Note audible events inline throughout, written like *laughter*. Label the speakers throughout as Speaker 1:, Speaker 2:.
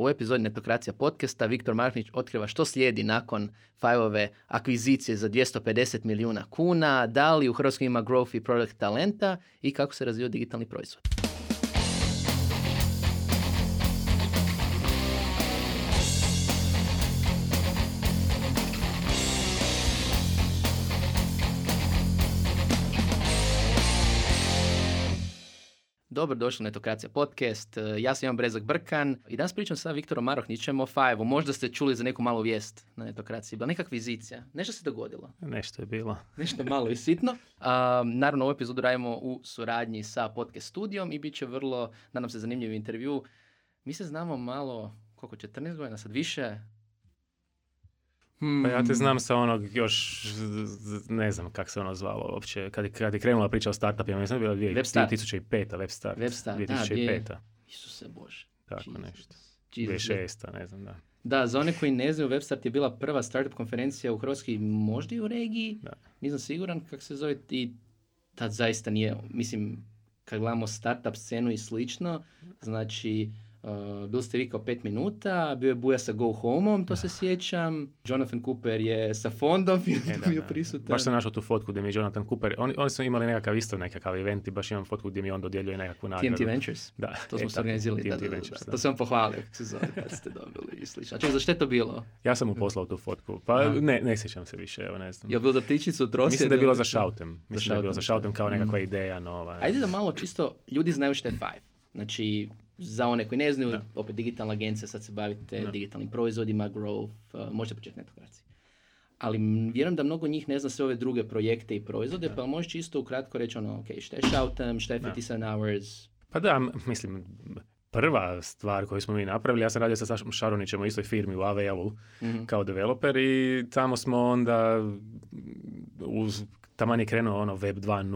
Speaker 1: U epizodi Netokracija podcasta Viktor Marknić otkriva što slijedi nakon Fiveove akvizicije za 250 milijuna kuna, da li u Hrvatskoj ima growth i product talenta i kako se razvio digitalni proizvod. Dobro došli na Netokracija podcast. E, Ja sam Ivan Brezak Brkan i danas pričam sa Viktorom Marohnićem o Five-u. Možda ste čuli za neku malu vijest na Netokraciji. Bila neka vizicija. Nešto se dogodilo.
Speaker 2: Nešto je bilo. *laughs*
Speaker 1: Nešto malo i sitno. A, naravno, ovu epizodu radimo u suradnji sa podcast studijom i bit će vrlo, nadam se, zanimljiv intervju. Mi se znamo malo, koliko, 14 godina, sad više? Hmm.
Speaker 2: Pa ja te znam sa onog još, ne znam kako se ono zvalo uopće, kad je, kad je krenula priča o startupima, mislim da je bila dvije-
Speaker 1: Webstart.
Speaker 2: 2005. Webstart.
Speaker 1: Webstart, da,
Speaker 2: 2005.
Speaker 1: Isuse Bože.
Speaker 2: Tako
Speaker 1: Jesus.
Speaker 2: nešto.
Speaker 1: Jesus.
Speaker 2: 2006. ne znam, da.
Speaker 1: Da, za one koji ne znaju, Webstart je bila prva startup konferencija u Hrvatskoj, možda i u regiji,
Speaker 2: Da.
Speaker 1: nisam siguran kako se zove, i tad zaista nije, mislim, kad gledamo startup scenu i slično, znači, uh, bili ste vi kao pet minuta, bio je Buja sa Go Home-om, to se sjećam, Jonathan Cooper je sa fondom
Speaker 2: E, da,
Speaker 1: bio
Speaker 2: da.
Speaker 1: prisutan.
Speaker 2: Baš sam našao tu fotku gdje mi je Jonathan Cooper, oni, oni su imali nekakav isto nekakav event i baš imam fotku gdje mi on dodjeljuje nekakvu nagradu.
Speaker 1: TMT Ventures.
Speaker 2: Da,
Speaker 1: To
Speaker 2: e,
Speaker 1: smo se
Speaker 2: tako,
Speaker 1: organizirali,
Speaker 2: TMT
Speaker 1: da, da,
Speaker 2: Ventures,
Speaker 1: da.
Speaker 2: da.
Speaker 1: To sam vam pohvalio, kako se zove, kad ste dobili i slično. A čekaj, za što je to bilo?
Speaker 2: Ja sam mu poslao tu fotku, pa
Speaker 1: Aha.
Speaker 2: ne, ne sjećam se više, evo ne znam.
Speaker 1: Je bilo za ptičicu, trosjed?
Speaker 2: Mislim da je bilo za Shoutem. Mislim da je bilo za
Speaker 1: Shoutem,
Speaker 2: kao nekakva ideja nova.
Speaker 1: Ajde da malo čisto, ljudi znaju što je Five. Znači, za one koji ne znaju,
Speaker 2: Da.
Speaker 1: opet digitalna agencija, sad se bavite
Speaker 2: Da.
Speaker 1: digitalnim proizvodima, growth, uh, možete početi netokraciji. Ali vjerujem da mnogo njih ne zna sve ove druge projekte i proizvode, pa možeš čisto ukratko reći ono, ok, šta je Shoutem, šta je
Speaker 2: Da.
Speaker 1: 57 Hours,
Speaker 2: Pa da, mislim, prva stvar koju smo mi napravili, ja sam radio sa Sašom Šaronićem u istoj firmi u AVL-u
Speaker 1: Mhm.
Speaker 2: kao developer i tamo smo onda uz taman je krenuo ono web 2.0,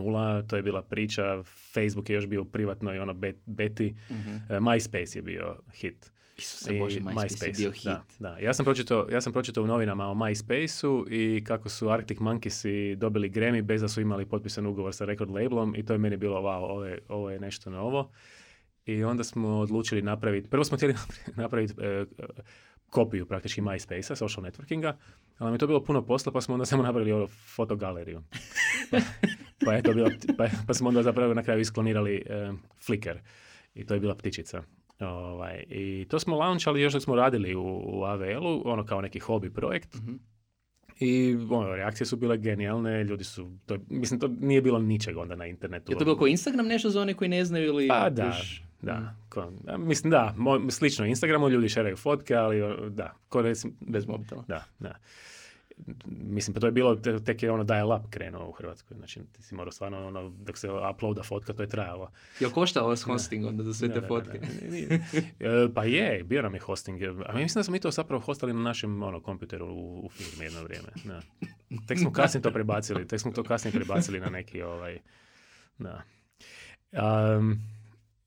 Speaker 2: to je bila priča, Facebook je još bio privatno i ono bet- beti,
Speaker 1: Mhm.
Speaker 2: E, MySpace je bio hit.
Speaker 1: Isuse
Speaker 2: I
Speaker 1: Bože, MySpace, je bio hit.
Speaker 2: Da, da. Ja sam pročitao, ja sam pročitao u novinama o MySpace-u i kako su Arctic Monkeysi dobili Grammy bez da su imali potpisan ugovor sa record labelom i to je meni bilo wow, ovo je, ovo je nešto novo. I onda smo odlučili napraviti, prvo smo htjeli *laughs* napraviti e, e, kopiju praktički MySpace-a, social networkinga, ali nam je to bilo puno posla pa smo onda samo napravili ono fotogaleriju. *laughs* pa, pa, je to bilo, pa, pa smo onda zapravo na kraju isklonirali e, Flickr i to je bila ptičica. Ovaj, I to smo launchali još dok smo radili u, u AVL-u, ono kao neki hobi projekt.
Speaker 1: Mhm.
Speaker 2: I ono, reakcije su bile genijalne, ljudi su, to, mislim, to nije bilo ničeg onda na internetu.
Speaker 1: Je to bilo ko Instagram nešto za one koji ne znaju ili...
Speaker 2: Pa da, da. Ko, a, mislim da, mo, slično Instagramu, ljudi šeraju fotke, ali da, ko recimo,
Speaker 1: Bez mobitela.
Speaker 2: da, da. Mislim, pa to je bilo, te- tek je ono dial-up krenuo u Hrvatskoj, znači ti si morao stvarno, ono, dok se uploada fotka, to je trajalo.
Speaker 1: Jel košta ovo s hosting onda za sve
Speaker 2: Da,
Speaker 1: te
Speaker 2: da,
Speaker 1: fotke?
Speaker 2: da, da. E, pa je, bio nam je hosting. A mislim da smo mi to zapravo hostali na našem ono, kompjuteru u, u firmi jedno vrijeme. Da. Tek smo kasnije to prebacili, tek smo to kasnije prebacili na neki ovaj, da. Um,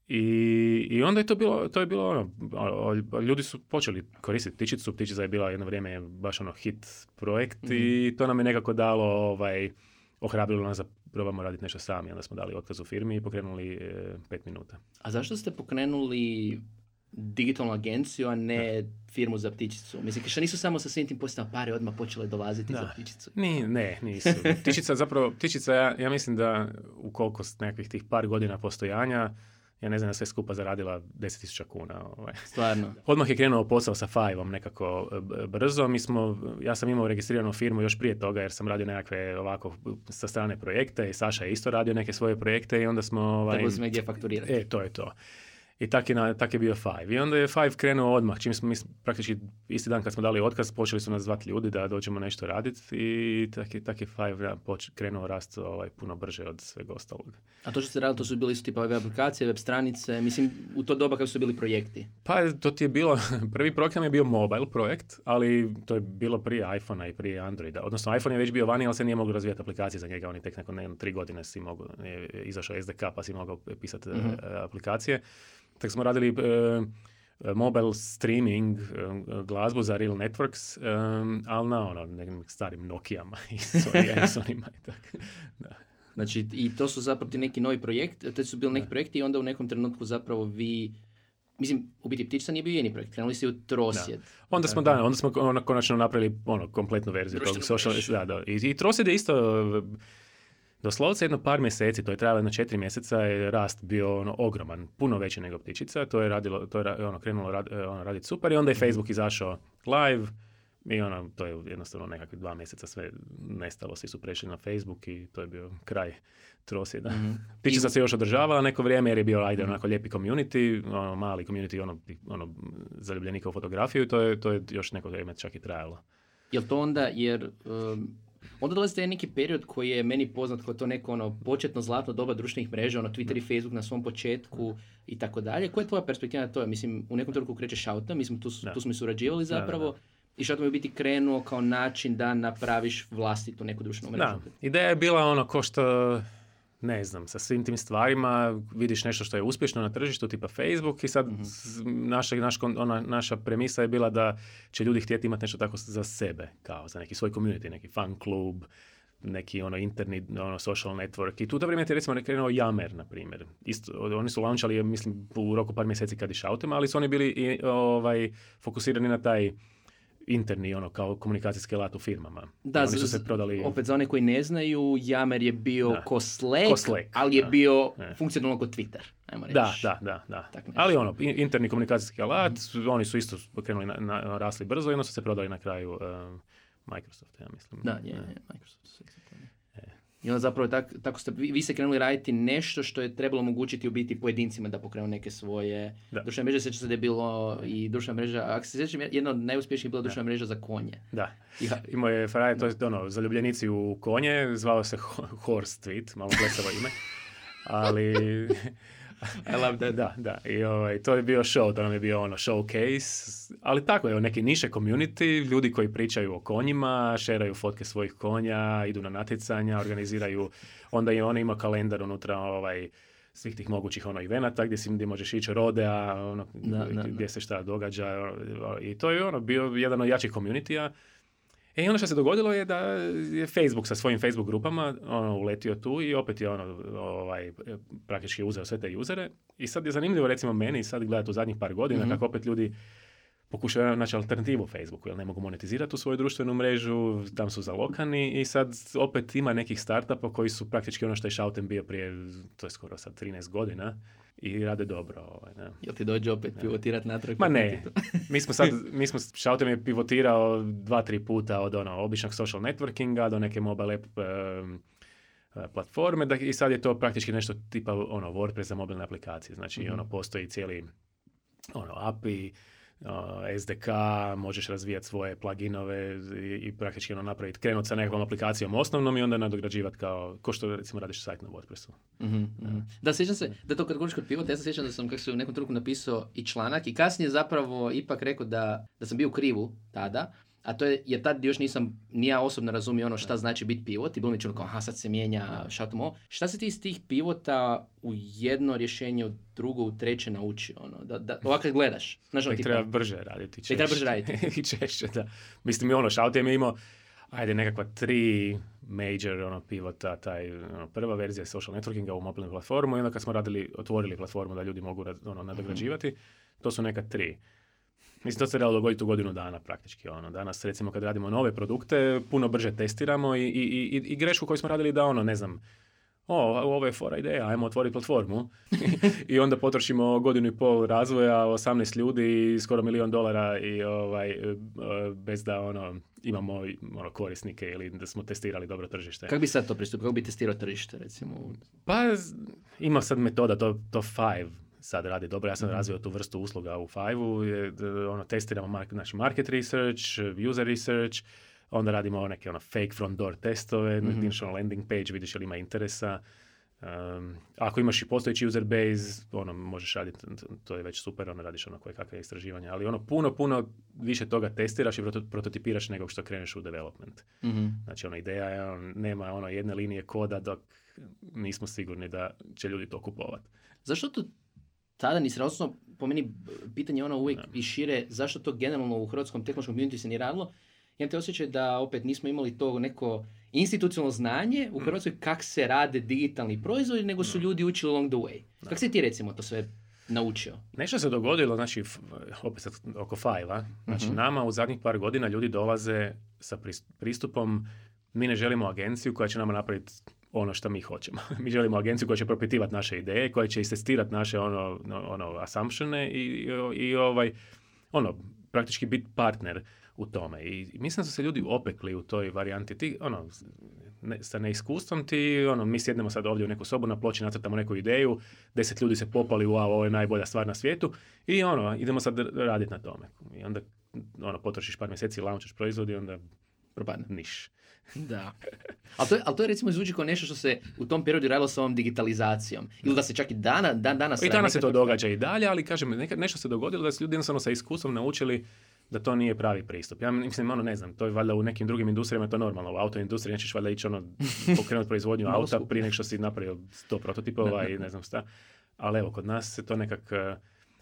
Speaker 2: i, I onda je to bilo, to je bilo ono, ljudi su počeli koristiti ptičicu, ptičica je bila jedno vrijeme baš ono hit projekt i to nam je nekako dalo ovaj, ohrabrilo nas da probamo raditi nešto sami. Onda smo dali otkaz u firmi i pokrenuli e, pet minuta.
Speaker 1: A zašto ste pokrenuli digitalnu agenciju, a ne firmu za ptičicu? Mislim, što nisu samo sa svim tim postama pare odmah počele dolaziti
Speaker 2: Da.
Speaker 1: za ptičicu.
Speaker 2: Ni, ne, nisu. *laughs* Ptičica zapravo, ptičica, ja, ja mislim da u koliko s nekakvih tih par godina postojanja, ja ne znam, da sve skupa zaradila 10.000 kuna. Ovaj.
Speaker 1: Stvarno. *laughs*
Speaker 2: Odmah je krenuo posao sa Five-om nekako e, brzo. Mi smo, ja sam imao registriranu firmu još prije toga jer sam radio nekakve ovako sa strane projekte i Saša je isto radio neke svoje projekte i onda smo... Ovaj,
Speaker 1: Tako gdje fakturirati.
Speaker 2: E, to je to. I tak je, na, tak je bio Five. I onda je Five krenuo odmah. Čim smo mi praktički isti dan kad smo dali otkaz, počeli su nas zvati ljudi da dođemo nešto raditi i tak je, tak je Five poč- krenuo rast ovaj, puno brže od svega ostalog.
Speaker 1: A to što ste radili, to su bili isto tipa web aplikacije, web stranice, mislim, u to doba kad su bili projekti.
Speaker 2: Pa to ti je bilo, *laughs* prvi projekt nam je bio mobile projekt, ali to je bilo prije iPhone-a i prije Androida. Odnosno iPhone je već bio vani, ali se nije moglo razvijati aplikacije za njega. On je tek nakon ne, tri godine si mogao, je izašao SDK pa si mogao pisati
Speaker 1: Mhm.
Speaker 2: e, aplikacije. Tako smo radili e, e, mobile streaming, e, glazbu za Real Networks, e, ali na ono, nekim starim Nokijama *laughs* i Sony *laughs* Ericssonima i tako. Da.
Speaker 1: Znači, i to su zapravo ti neki novi projekti, te su bili neki projekti i onda u nekom trenutku zapravo vi mislim, u biti ptičica nije bio jedini projekt, krenuli ste u trosjed.
Speaker 2: Onda smo, da, onda smo ono, konačno napravili ono, kompletnu verziju tog social, da, da. I, I Trosjed je isto doslovce jedno par mjeseci, to je trajalo jedno četiri mjeseca, je rast bio ono, ogroman, puno veći nego ptičica, to je radilo, to je ono, krenulo rad, ono, raditi super i onda je Facebook izašao live i ono, to je jednostavno nekakvih dva mjeseca sve nestalo, svi su prešli na Facebook i to je bio kraj Trosjeda.
Speaker 1: Mhm. *laughs*
Speaker 2: Ptičica se još održavala neko vrijeme jer je bio ajde onako lijepi community, ono, mali community ono, ono, zaljubljenika u fotografiju i to je, to je još neko vrijeme čak i trajalo.
Speaker 1: Jel to onda, jer um, onda dolazi taj neki period koji je meni poznat kao to neko ono početno zlatno doba društvenih mreža, ono Twitter i Facebook na svom početku i tako dalje. Koja je tvoja perspektiva na to? Mislim, u nekom trenutku kreće Shouta, mi smo tu,
Speaker 2: Da.
Speaker 1: tu smo i surađivali
Speaker 2: Da, da,
Speaker 1: zapravo. I je u biti krenuo kao način da napraviš vlastitu neku društvenu mrežu.
Speaker 2: Da, ideja je bila ono ko što, ne znam, sa svim tim stvarima vidiš nešto što je uspješno na tržištu, tipa Facebook i sad s- naša, naš ona, naša premisa je bila da će ljudi htjeti imati nešto tako za sebe, kao za neki svoj community, neki fan klub, neki ono interni ono social network. I tu to vrijeme je recimo krenuo Jamer na primjer. Isto oni su launchali mislim u roku par mjeseci kad Shoutem ali su oni bili i, ovaj fokusirani na taj interni ono kao komunikacijski alat u firmama
Speaker 1: Da,
Speaker 2: oni su se prodali
Speaker 1: Opet za one koji ne znaju, Jamer je bio
Speaker 2: Da.
Speaker 1: ko Slack,
Speaker 2: Ko Slack,
Speaker 1: ali je
Speaker 2: da.
Speaker 1: bio
Speaker 2: Ne.
Speaker 1: funkcionalno kod Twitter. Ajmo reći.
Speaker 2: Da, da, da, da.
Speaker 1: Tak.
Speaker 2: Ali ono, in- interni komunikacijski alat, oni su isto krenuli na, na- rasli brzo i onda su se prodali na kraju um, Microsoft, ja mislim.
Speaker 1: Da, je,
Speaker 2: E.
Speaker 1: je, Microsoft. sve to to, ne. I onda zapravo tak, tako ste, vi, vi ste krenuli raditi nešto što je trebalo omogućiti u biti pojedincima da pokrenu neke svoje
Speaker 2: Da.
Speaker 1: društvene mreže. Sjećam se da je bilo i društvena mreža, ako se sjećam, jedna od najuspješnijih bila društvena mreža za konje.
Speaker 2: Da.
Speaker 1: Ja,
Speaker 2: Imao je Faraj, to je ono, zaljubljenici u konje, zvao se Ho- Horse Tweet, malo plesavo ime. *laughs* Ali, *laughs*
Speaker 1: I love that.
Speaker 2: da, da. I ovaj, to je bio show, to nam je bio ono showcase. Ali tako je, neke niše community, ljudi koji pričaju o konjima, šeraju fotke svojih konja, idu na natjecanja, organiziraju, onda i on ima kalendar unutra ovaj, svih tih mogućih ono evenata gdje, si, gdje možeš ići rodea, ono,
Speaker 1: Da, da,
Speaker 2: gdje
Speaker 1: da.
Speaker 2: se šta događa. I to je ono bio jedan od jačih community E i ono što se dogodilo je da je Facebook sa svojim Facebook grupama ono, uletio tu i opet je ono, ovaj, praktički uzeo sve te usere. I sad je zanimljivo recimo meni sad gledati u zadnjih par godina
Speaker 1: Mhm.
Speaker 2: kako opet ljudi pokušaju naći alternativu Facebooku, jer ne mogu monetizirati tu svoju društvenu mrežu, tam su zalokani i sad opet ima nekih startupa koji su praktički ono što je Shouten bio prije, to je skoro sad 13 godina i rade dobro. Ovaj, ne.
Speaker 1: Jel ti dođe opet pivotirat natrag?
Speaker 2: Ma ne, *laughs* mi smo sad, *laughs* mi smo, Shoutem je pivotirao dva, tri puta od ono, običnog social networkinga do neke mobile app e, platforme da, i sad je to praktički nešto tipa ono, WordPress za mobilne aplikacije. Znači
Speaker 1: Mhm.
Speaker 2: ono, postoji cijeli ono, API, SDK, možeš razvijati svoje pluginove i, praktički ono napraviti, krenuti sa nekakvom aplikacijom osnovnom i onda nadograđivati kao, ko što recimo radiš sajt na WordPressu.
Speaker 1: Mhm, mhm. Da, sjećam se, da to kad govoriš kod pivota, ja se sjećam da sam kako se u nekom trenutku napisao i članak i kasnije zapravo ipak rekao da, da sam bio u krivu tada, a to je, jer tad još nisam, ni ja osobno razumio ono šta znači biti pivot i bilo mi kao, aha, sad se mijenja šatom ovo. Šta se ti iz tih pivota u jedno rješenje, u drugo, u treće naučio? Ono, da, da, ovako gledaš, znaš ono
Speaker 2: treba brže raditi.
Speaker 1: Ih treba brže raditi. *laughs*
Speaker 2: I češće, da. Mislim, ono, Shouten je imao, ajde, nekakva tri major ono, pivota, taj, ono, prva verzija social networkinga u mobilnu platformu i onda kad smo radili, otvorili platformu da ljudi mogu ono, nadograđivati, to su neka tri. Mislim, to se trebalo dogoditi u godinu dana praktički. Ono. Danas, recimo, kad radimo nove produkte, puno brže testiramo i, i, i, i grešku koju smo radili da, ono, ne znam, o, ovo je fora ideja, ajmo otvoriti platformu. *laughs* I onda potrošimo godinu i pol razvoja, 18 ljudi i skoro milion dolara i ovaj, bez da ono, imamo ono, korisnike ili da smo testirali dobro tržište.
Speaker 1: kako bi sad to pristupio, kako bi testirao tržište, recimo?
Speaker 2: Pa ima sad metoda, to, to Five sad radi dobro. Ja sam razvio tu vrstu usluga u Five-u. je, d- Ono, testiramo market, znači market research, user research, onda radimo neke ono, fake front door testove,
Speaker 1: Mhm.
Speaker 2: mm landing page, vidiš je li ima interesa. Um, ako imaš i postojeći user base, ono, možeš raditi, to je već super, ono, radiš ono koje kakve istraživanja, ali ono, puno, puno više toga testiraš i proto- prototipiraš nego što kreneš u development.
Speaker 1: Mhm.
Speaker 2: Znači, ono, ideja je, ono, nema ono jedne linije koda dok nismo sigurni da će ljudi to kupovati.
Speaker 1: Zašto to tada nisi radilo, odnosno po meni pitanje je ono uvijek i šire, zašto to generalno u hrvatskom tehnološkom community se nije radilo? Imam te osjećaj da opet nismo imali to neko institucionalno znanje
Speaker 2: Mm.
Speaker 1: u Hrvatskoj kak se rade digitalni proizvodi, nego su ljudi učili along the way. Kako se ti recimo to sve naučio?
Speaker 2: Nešto se dogodilo, znači, opet sad oko fajla. Znači, mhm. nama u zadnjih par godina ljudi dolaze sa pristupom mi ne želimo agenciju koja će nama napraviti ono što mi hoćemo. *laughs* mi želimo agenciju koja će propitivati naše ideje, koja će istestirati naše ono, ono assumptione i, i, ovaj, ono, praktički biti partner u tome. I mislim da su se ljudi opekli u toj varijanti. Ti, ono, ne, sa neiskustvom ti, ono, mi sjednemo sad ovdje u neku sobu, na ploči nacrtamo neku ideju, deset ljudi se popali, wow, ovo je najbolja stvar na svijetu i ono, idemo sad raditi na tome. I onda, ono, potrošiš par mjeseci, launchaš proizvod i onda propadne. Niš. *laughs*
Speaker 1: Da. Ali to, je, ali to je recimo zvuči kao nešto što se u tom periodu radilo sa ovom digitalizacijom. Ili da se čak i dana, dan danas...
Speaker 2: I danas se to događa i dalje, ali kažem, neka, nešto se dogodilo da su ljudi jednostavno sa iskustvom naučili da to nije pravi pristup. Ja mislim, ono, ne znam, to je valjda u nekim drugim industrijama to normalno. U autoindustriji nećeš valjda ići ono, *laughs* pokrenuti proizvodnju auta prije nego što si napravio sto prototipova *laughs* i ne znam šta. Ali evo, kod nas se to nekak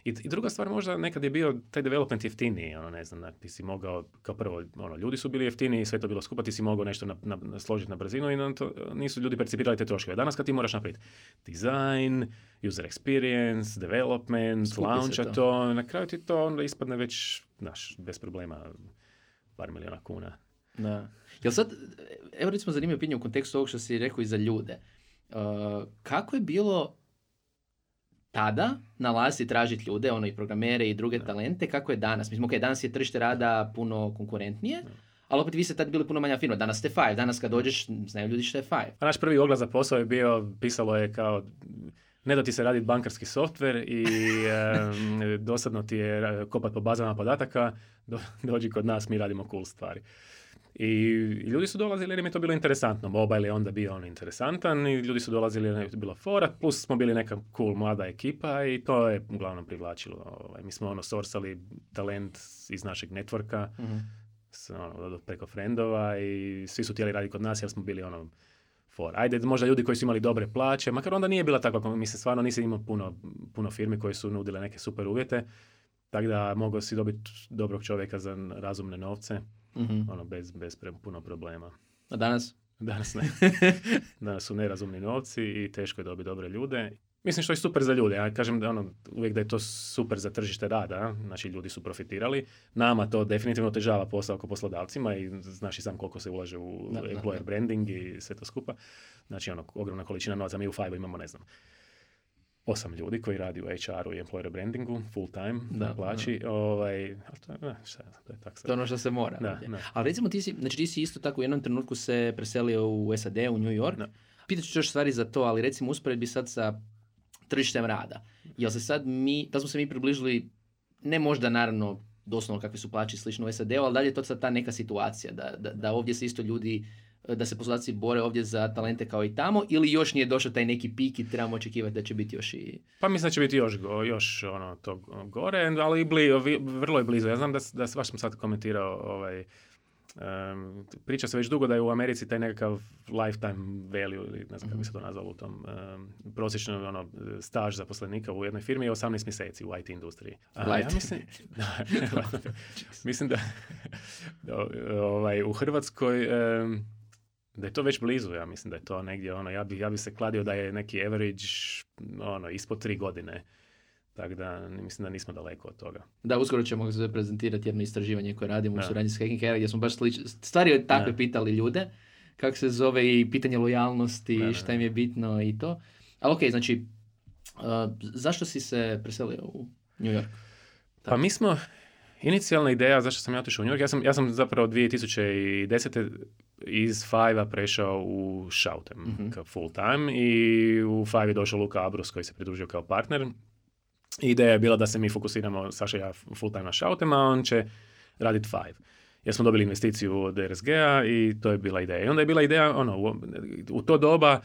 Speaker 2: i, I druga stvar možda nekad je bio taj development jeftiniji, ono ne znam, ti si mogao, kao prvo, ono, ljudi su bili jeftiniji, sve to bilo skupa, ti si mogao nešto na, na, složiti na brzinu i na to, nisu ljudi percipirali te troškove. Danas kad ti moraš napraviti design, user experience, development, Skupi launcha to. to. na kraju ti to onda ispadne već, znaš, bez problema, par milijuna kuna.
Speaker 1: Da. Jel sad, evo recimo zanimljivo pitanje u kontekstu ovog što si rekao i za ljude. Uh, kako je bilo tada nalazi i tražiti ljude, ono i programere i druge talente, kako je danas. Mislim, ok, danas je tržište rada puno konkurentnije, ali opet vi ste tad bili puno manja firma. Danas ste Five, danas kad dođeš, znaju ljudi što je Five.
Speaker 2: A naš prvi oglas za posao je bio, pisalo je kao ne da ti se radi bankarski softver i *laughs* dosadno ti je eh, kopat po bazama podataka, dođi kod nas, mi radimo cool stvari. I ljudi su dolazili jer im je to bilo interesantno. Mobile je onda bio ono interesantan i ljudi su dolazili jer je bilo fora, plus smo bili neka cool mlada ekipa i to je uglavnom privlačilo. Ovaj, mi smo ono sorsali talent iz našeg networka, mm-hmm. ono, preko frendova i svi su htjeli raditi kod nas jer smo bili ono for. Ajde, možda ljudi koji su imali dobre plaće, makar onda nije bila takva, mislim, stvarno nisi imao puno, puno firmi koji su nudile neke super uvjete, tako da mogao si dobiti dobrog čovjeka za razumne novce mm Ono, bez, bez pre, puno problema.
Speaker 1: A danas?
Speaker 2: Danas ne. *laughs* danas su nerazumni novci i teško je dobiti dobre ljude. Mislim što je super za ljude. Ja kažem da ono, uvijek da je to super za tržište rada. Znači ljudi su profitirali. Nama to definitivno otežava posao oko poslodavcima i znaš i sam koliko se ulaže u da, employer branding i sve to skupa. Znači ono, ogromna količina novaca. Mi u Five imamo, ne znam, osam ljudi koji radi u HR-u i employer brandingu full time da, na plaći. Da. Ovaj, to, je, šta, to je tako
Speaker 1: To je ono što se mora. Da, da. Ali recimo ti si, znači ti si isto tako u jednom trenutku se preselio u SAD, u New York. Da. Pitat ću još stvari za to, ali recimo usporedbi sad sa tržištem rada. Jel se sad mi, da smo se mi približili, ne možda naravno doslovno kakve su plaće slično u SAD-u, ali dalje je to sad ta neka situacija, da, da, da ovdje se isto ljudi da se poslodavci bore ovdje za talente kao i tamo ili još nije došao taj neki pik i trebamo očekivati da će biti još i...
Speaker 2: Pa mislim da će biti još, još ono, to gore, ali bli, vrlo je blizu. Ja znam da, da baš sam sad komentirao ovaj, Um, priča se već dugo da je u Americi taj nekakav lifetime value ili ne znam kako bi se to nazvalo u tom um, prosječno ono, staž zaposlenika u jednoj firmi je 18 mjeseci u IT industriji.
Speaker 1: A, ja
Speaker 2: mislim, *laughs* *laughs* mislim *laughs* da, ovaj, u Hrvatskoj um, da je to već blizu, ja mislim da je to negdje, ono, ja bi, ja bi se kladio da je neki average, ono, ispod tri godine. Tako da mislim da nismo daleko od toga.
Speaker 1: Da, uskoro ćemo se prezentirati jedno istraživanje koje radimo u suradnji s Hacking gdje smo baš slič... stvari takve pitali ljude, kako se zove i pitanje lojalnosti, da, šta im je bitno i to. Ali ok, znači, uh, zašto si se preselio u New York?
Speaker 2: Pa mi smo, inicijalna ideja zašto sam ja otišao u New York, ja sam, ja sam zapravo 2010 iz Five-a prešao u Shoutem mm kao full time i u Five je došao Luka Abros koji se pridružio kao partner. Ideja je bila da se mi fokusiramo, Saša ja full time na Shoutem, a on će raditi Five. Jer smo dobili investiciju od RSG-a i to je bila ideja. I onda je bila ideja, ono, u, u to doba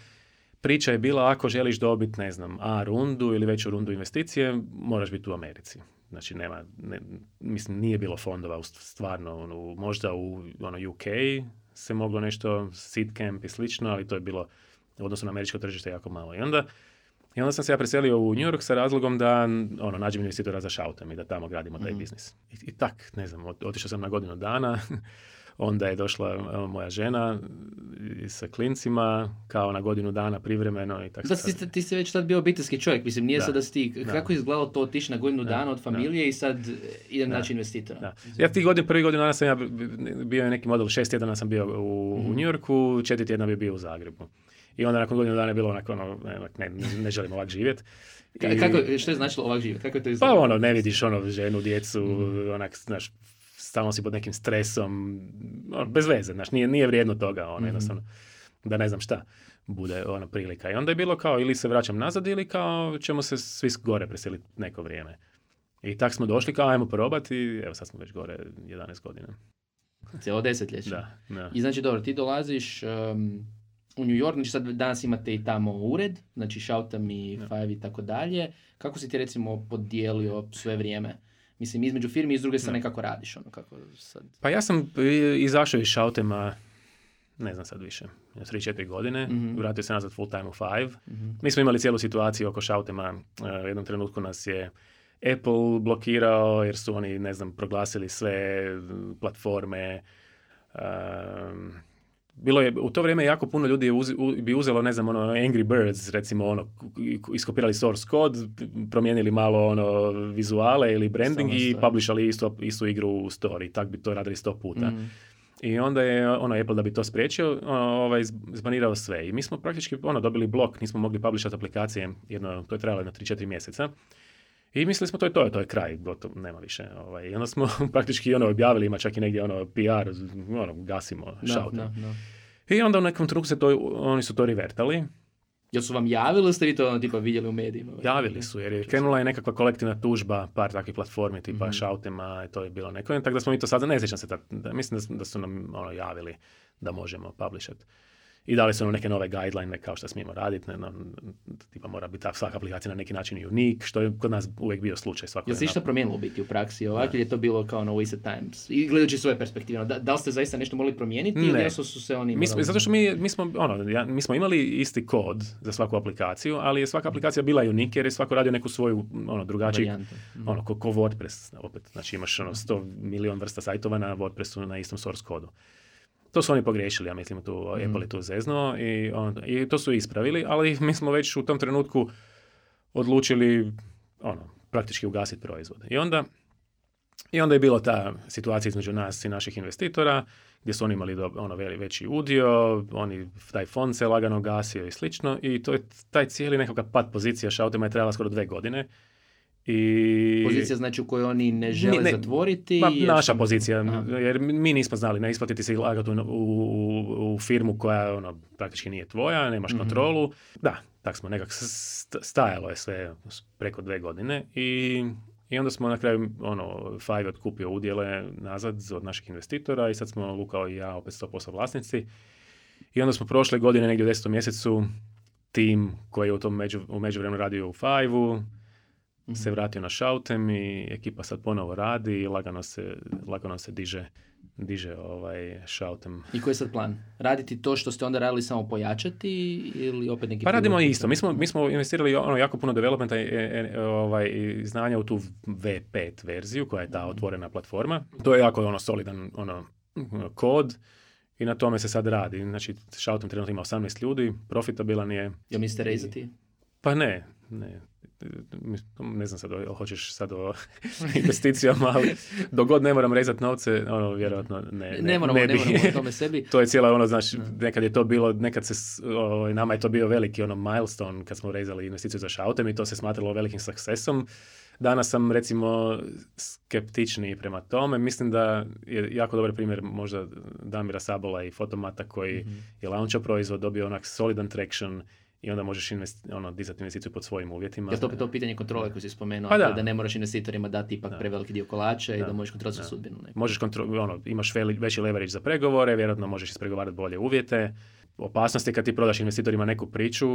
Speaker 2: priča je bila ako želiš dobiti, ne znam, A rundu ili veću rundu investicije, moraš biti u Americi. Znači nema, ne, mislim nije bilo fondova stvarno, ono, možda u ono, UK se moglo nešto seed camp i slično, ali to je bilo u odnosu na američko tržište jako malo. I onda, i onda sam se ja preselio u New York sa razlogom da ono, nađem investitora za šautem i da tamo gradimo taj mm biznis. I, I, tak, ne znam, otišao sam na godinu dana, Onda je došla moja žena i sa klincima, kao na godinu dana privremeno i tako
Speaker 1: Da,
Speaker 2: sad-
Speaker 1: ti, ti si već tad bio obiteljski čovjek, mislim, nije
Speaker 2: Da.
Speaker 1: sad da si ti,
Speaker 2: Da.
Speaker 1: kako je izgledalo to otići na godinu
Speaker 2: Da.
Speaker 1: dana od familije i sad idem naći investitora?
Speaker 2: Da. Ja ti godin, prvi godinu dana sam ja bio neki model, šest tjedana sam bio u,
Speaker 1: Mhm.
Speaker 2: u New Yorku, četiri tjedna bi bio u Zagrebu. I onda nakon godinu dana je bilo onako, ono, ne, ne, želim ovak živjeti.
Speaker 1: Ka- Kako, što je značilo ovak život? Kako je to izgledalo?
Speaker 2: Pa ono, ne vidiš ono ženu, djecu,
Speaker 1: Mhm.
Speaker 2: onak, znaš, stalno si pod nekim stresom, ono, bez veze, znaš, nije, nije vrijedno toga, ono,
Speaker 1: Mhm.
Speaker 2: jednostavno, da ne znam šta bude ona prilika. I onda je bilo kao, ili se vraćam nazad, ili kao ćemo se svi gore preseliti neko vrijeme. I tak smo došli, kao ajmo probati, i evo sad smo već gore 11 godina.
Speaker 1: Cijelo desetljeće.
Speaker 2: Da, da.
Speaker 1: I znači, dobro, ti dolaziš um, u New York, znači sad danas imate i tamo ured, znači Shoutam i. Five i tako dalje. Kako si ti recimo podijelio sve vrijeme? Mislim, između firmi i s druge strane kako radiš, ono, kako sad...
Speaker 2: Pa ja sam izašao iz Shoutema, ne znam sad više, 3-4 godine,
Speaker 1: Mhm.
Speaker 2: vratio se nazad full time u Five.
Speaker 1: Mhm.
Speaker 2: Mi smo imali cijelu situaciju oko Shoutema. Uh, u jednom trenutku nas je Apple blokirao jer su oni, ne znam, proglasili sve platforme. Um, bilo je, u to vrijeme jako puno ljudi je uzi- u- bi uzelo, ne znam, ono, Angry Birds, recimo, ono, iskopirali source kod, promijenili malo, ono, vizuale ili branding i publishali istu, istu igru u story. Tak bi to radili sto puta.
Speaker 1: Mhm.
Speaker 2: I onda je ono Apple da bi to spriječio, ono, ovaj, zb- zbanirao sve. I mi smo praktički ono, dobili blok, nismo mogli publishati aplikacije, jedno, to je trajalo jedno 3-4 mjeseca. I mislili smo to je to, to je kraj, gotovo, nema više. Ovaj. I onda smo *laughs* praktički ono objavili, ima čak i negdje ono PR, ono, gasimo,
Speaker 1: Da.
Speaker 2: I onda u nekom trenutku se to, oni su to revertali,
Speaker 1: Jel su vam javili ili ste vi to ono, tipa vidjeli u medijima?
Speaker 2: javili su jer je krenula je nekakva kolektivna tužba par takvih platformi tipa
Speaker 1: Mhm.
Speaker 2: Shoutema i to je bilo neko. Tako da smo mi to sad, ne sjećam se, tad, da, mislim da, da su nam ono, javili da možemo publishat. I dali su nam neke nove guideline kao što smijemo raditi. Ne, no, tipa mora biti ta svaka aplikacija na neki način unique, što je kod nas uvijek bio slučaj. Svako
Speaker 1: Jel se
Speaker 2: je
Speaker 1: išta promijenilo biti u praksi ovako ili je to bilo kao no wasted times? I gledajući svoje perspektive, ono, da, da li ste zaista nešto mogli promijeniti ili
Speaker 2: Ne.
Speaker 1: jednostavno su se oni...
Speaker 2: Mi smo, zato što mi, mi, smo, ono, ja, mi smo imali isti kod za svaku aplikaciju, ali je svaka aplikacija bila unique jer je svako radio neku svoju ono, drugačiju
Speaker 1: varijantu. Mhm.
Speaker 2: ono, ko, ko WordPress, opet, znači imaš ono 100 milion vrsta sajtova na WordPressu na istom source kodu. To su oni pogriješili, ja mislim, tu,
Speaker 1: Mhm.
Speaker 2: Apple je tu zeznuo i, on, i to su ispravili, ali *laughs* mi smo već u tom trenutku odlučili ono, praktički ugasiti proizvode. I onda, I onda je bila ta situacija između nas i naših investitora, gdje su oni imali do, ono veli- veći udio, oni, taj fond se lagano gasio i slično i to je taj cijeli nekakav pad pozicija Shoutema je trajala skoro dve godine. I...
Speaker 1: Pozicija znači u kojoj oni ne žele
Speaker 2: ne,
Speaker 1: zatvoriti.
Speaker 2: Pa,
Speaker 1: jer
Speaker 2: naša pozicija,
Speaker 1: Aha.
Speaker 2: jer mi nismo znali, ne isplatiti se lagati u, u, u firmu koja ono, praktički nije tvoja, nemaš
Speaker 1: Mhm.
Speaker 2: kontrolu. Da, tak smo nekak st- stajalo je sve preko dve godine i, i onda smo na kraju, ono, Five otkupio udjele nazad od naših investitora i sad smo Luka i ja opet 100% vlasnici. I onda smo prošle godine, negdje u desetom mjesecu, tim koji je u tom među, u međuvremenu radio u Five-u,
Speaker 1: Mhm.
Speaker 2: se vratio na Shoutem i ekipa sad ponovo radi i lagano se, lagano se diže, diže ovaj Shoutem.
Speaker 1: I koji je sad plan? Raditi to što ste onda radili samo pojačati ili opet neki...
Speaker 2: Pa radimo isto. Mi smo, mi smo investirali ono jako puno developmenta i, i- ovaj, i znanja u tu V5 verziju koja je ta otvorena platforma. To je jako ono solidan ono, kod i na tome se sad radi. Znači, Shoutem trenutno ima 18 ljudi, profitabilan je.
Speaker 1: Jel mislite rezati?
Speaker 2: Pa ne, ne. Ne znam sad, jel hoćeš sad o *laughs* investicijama, ali dok god ne moram rezati novce, ono, vjerojatno ne, ne,
Speaker 1: Ne, moramo,
Speaker 2: ne
Speaker 1: ne,
Speaker 2: bi.
Speaker 1: moramo o *laughs* tome sebi.
Speaker 2: to je cijela ono, znači, nekad je to bilo, nekad se, s- ovaj, nama je to bio veliki ono milestone kad smo rezali investiciju za Shoutem i to se smatralo velikim sukcesom. Danas sam recimo skeptičniji prema tome. Mislim da je jako dobar primjer možda Damira Sabola i Fotomata koji
Speaker 1: Mhm.
Speaker 2: je launchao proizvod, dobio onak solidan traction i onda možeš investi- ono, dizati investiciju pod svojim uvjetima.
Speaker 1: Je to to pitanje kontrole koje si spomenuo,
Speaker 2: Pa da.
Speaker 1: da ne moraš investitorima dati ipak
Speaker 2: Da.
Speaker 1: preveliki dio kolača i
Speaker 2: Da.
Speaker 1: možeš kontrolirati sudbinu.
Speaker 2: Možeš kontro- ono, imaš veći leverage za pregovore, vjerojatno možeš ispregovarati bolje uvjete. Opasnost je kad ti prodaš investitorima neku priču,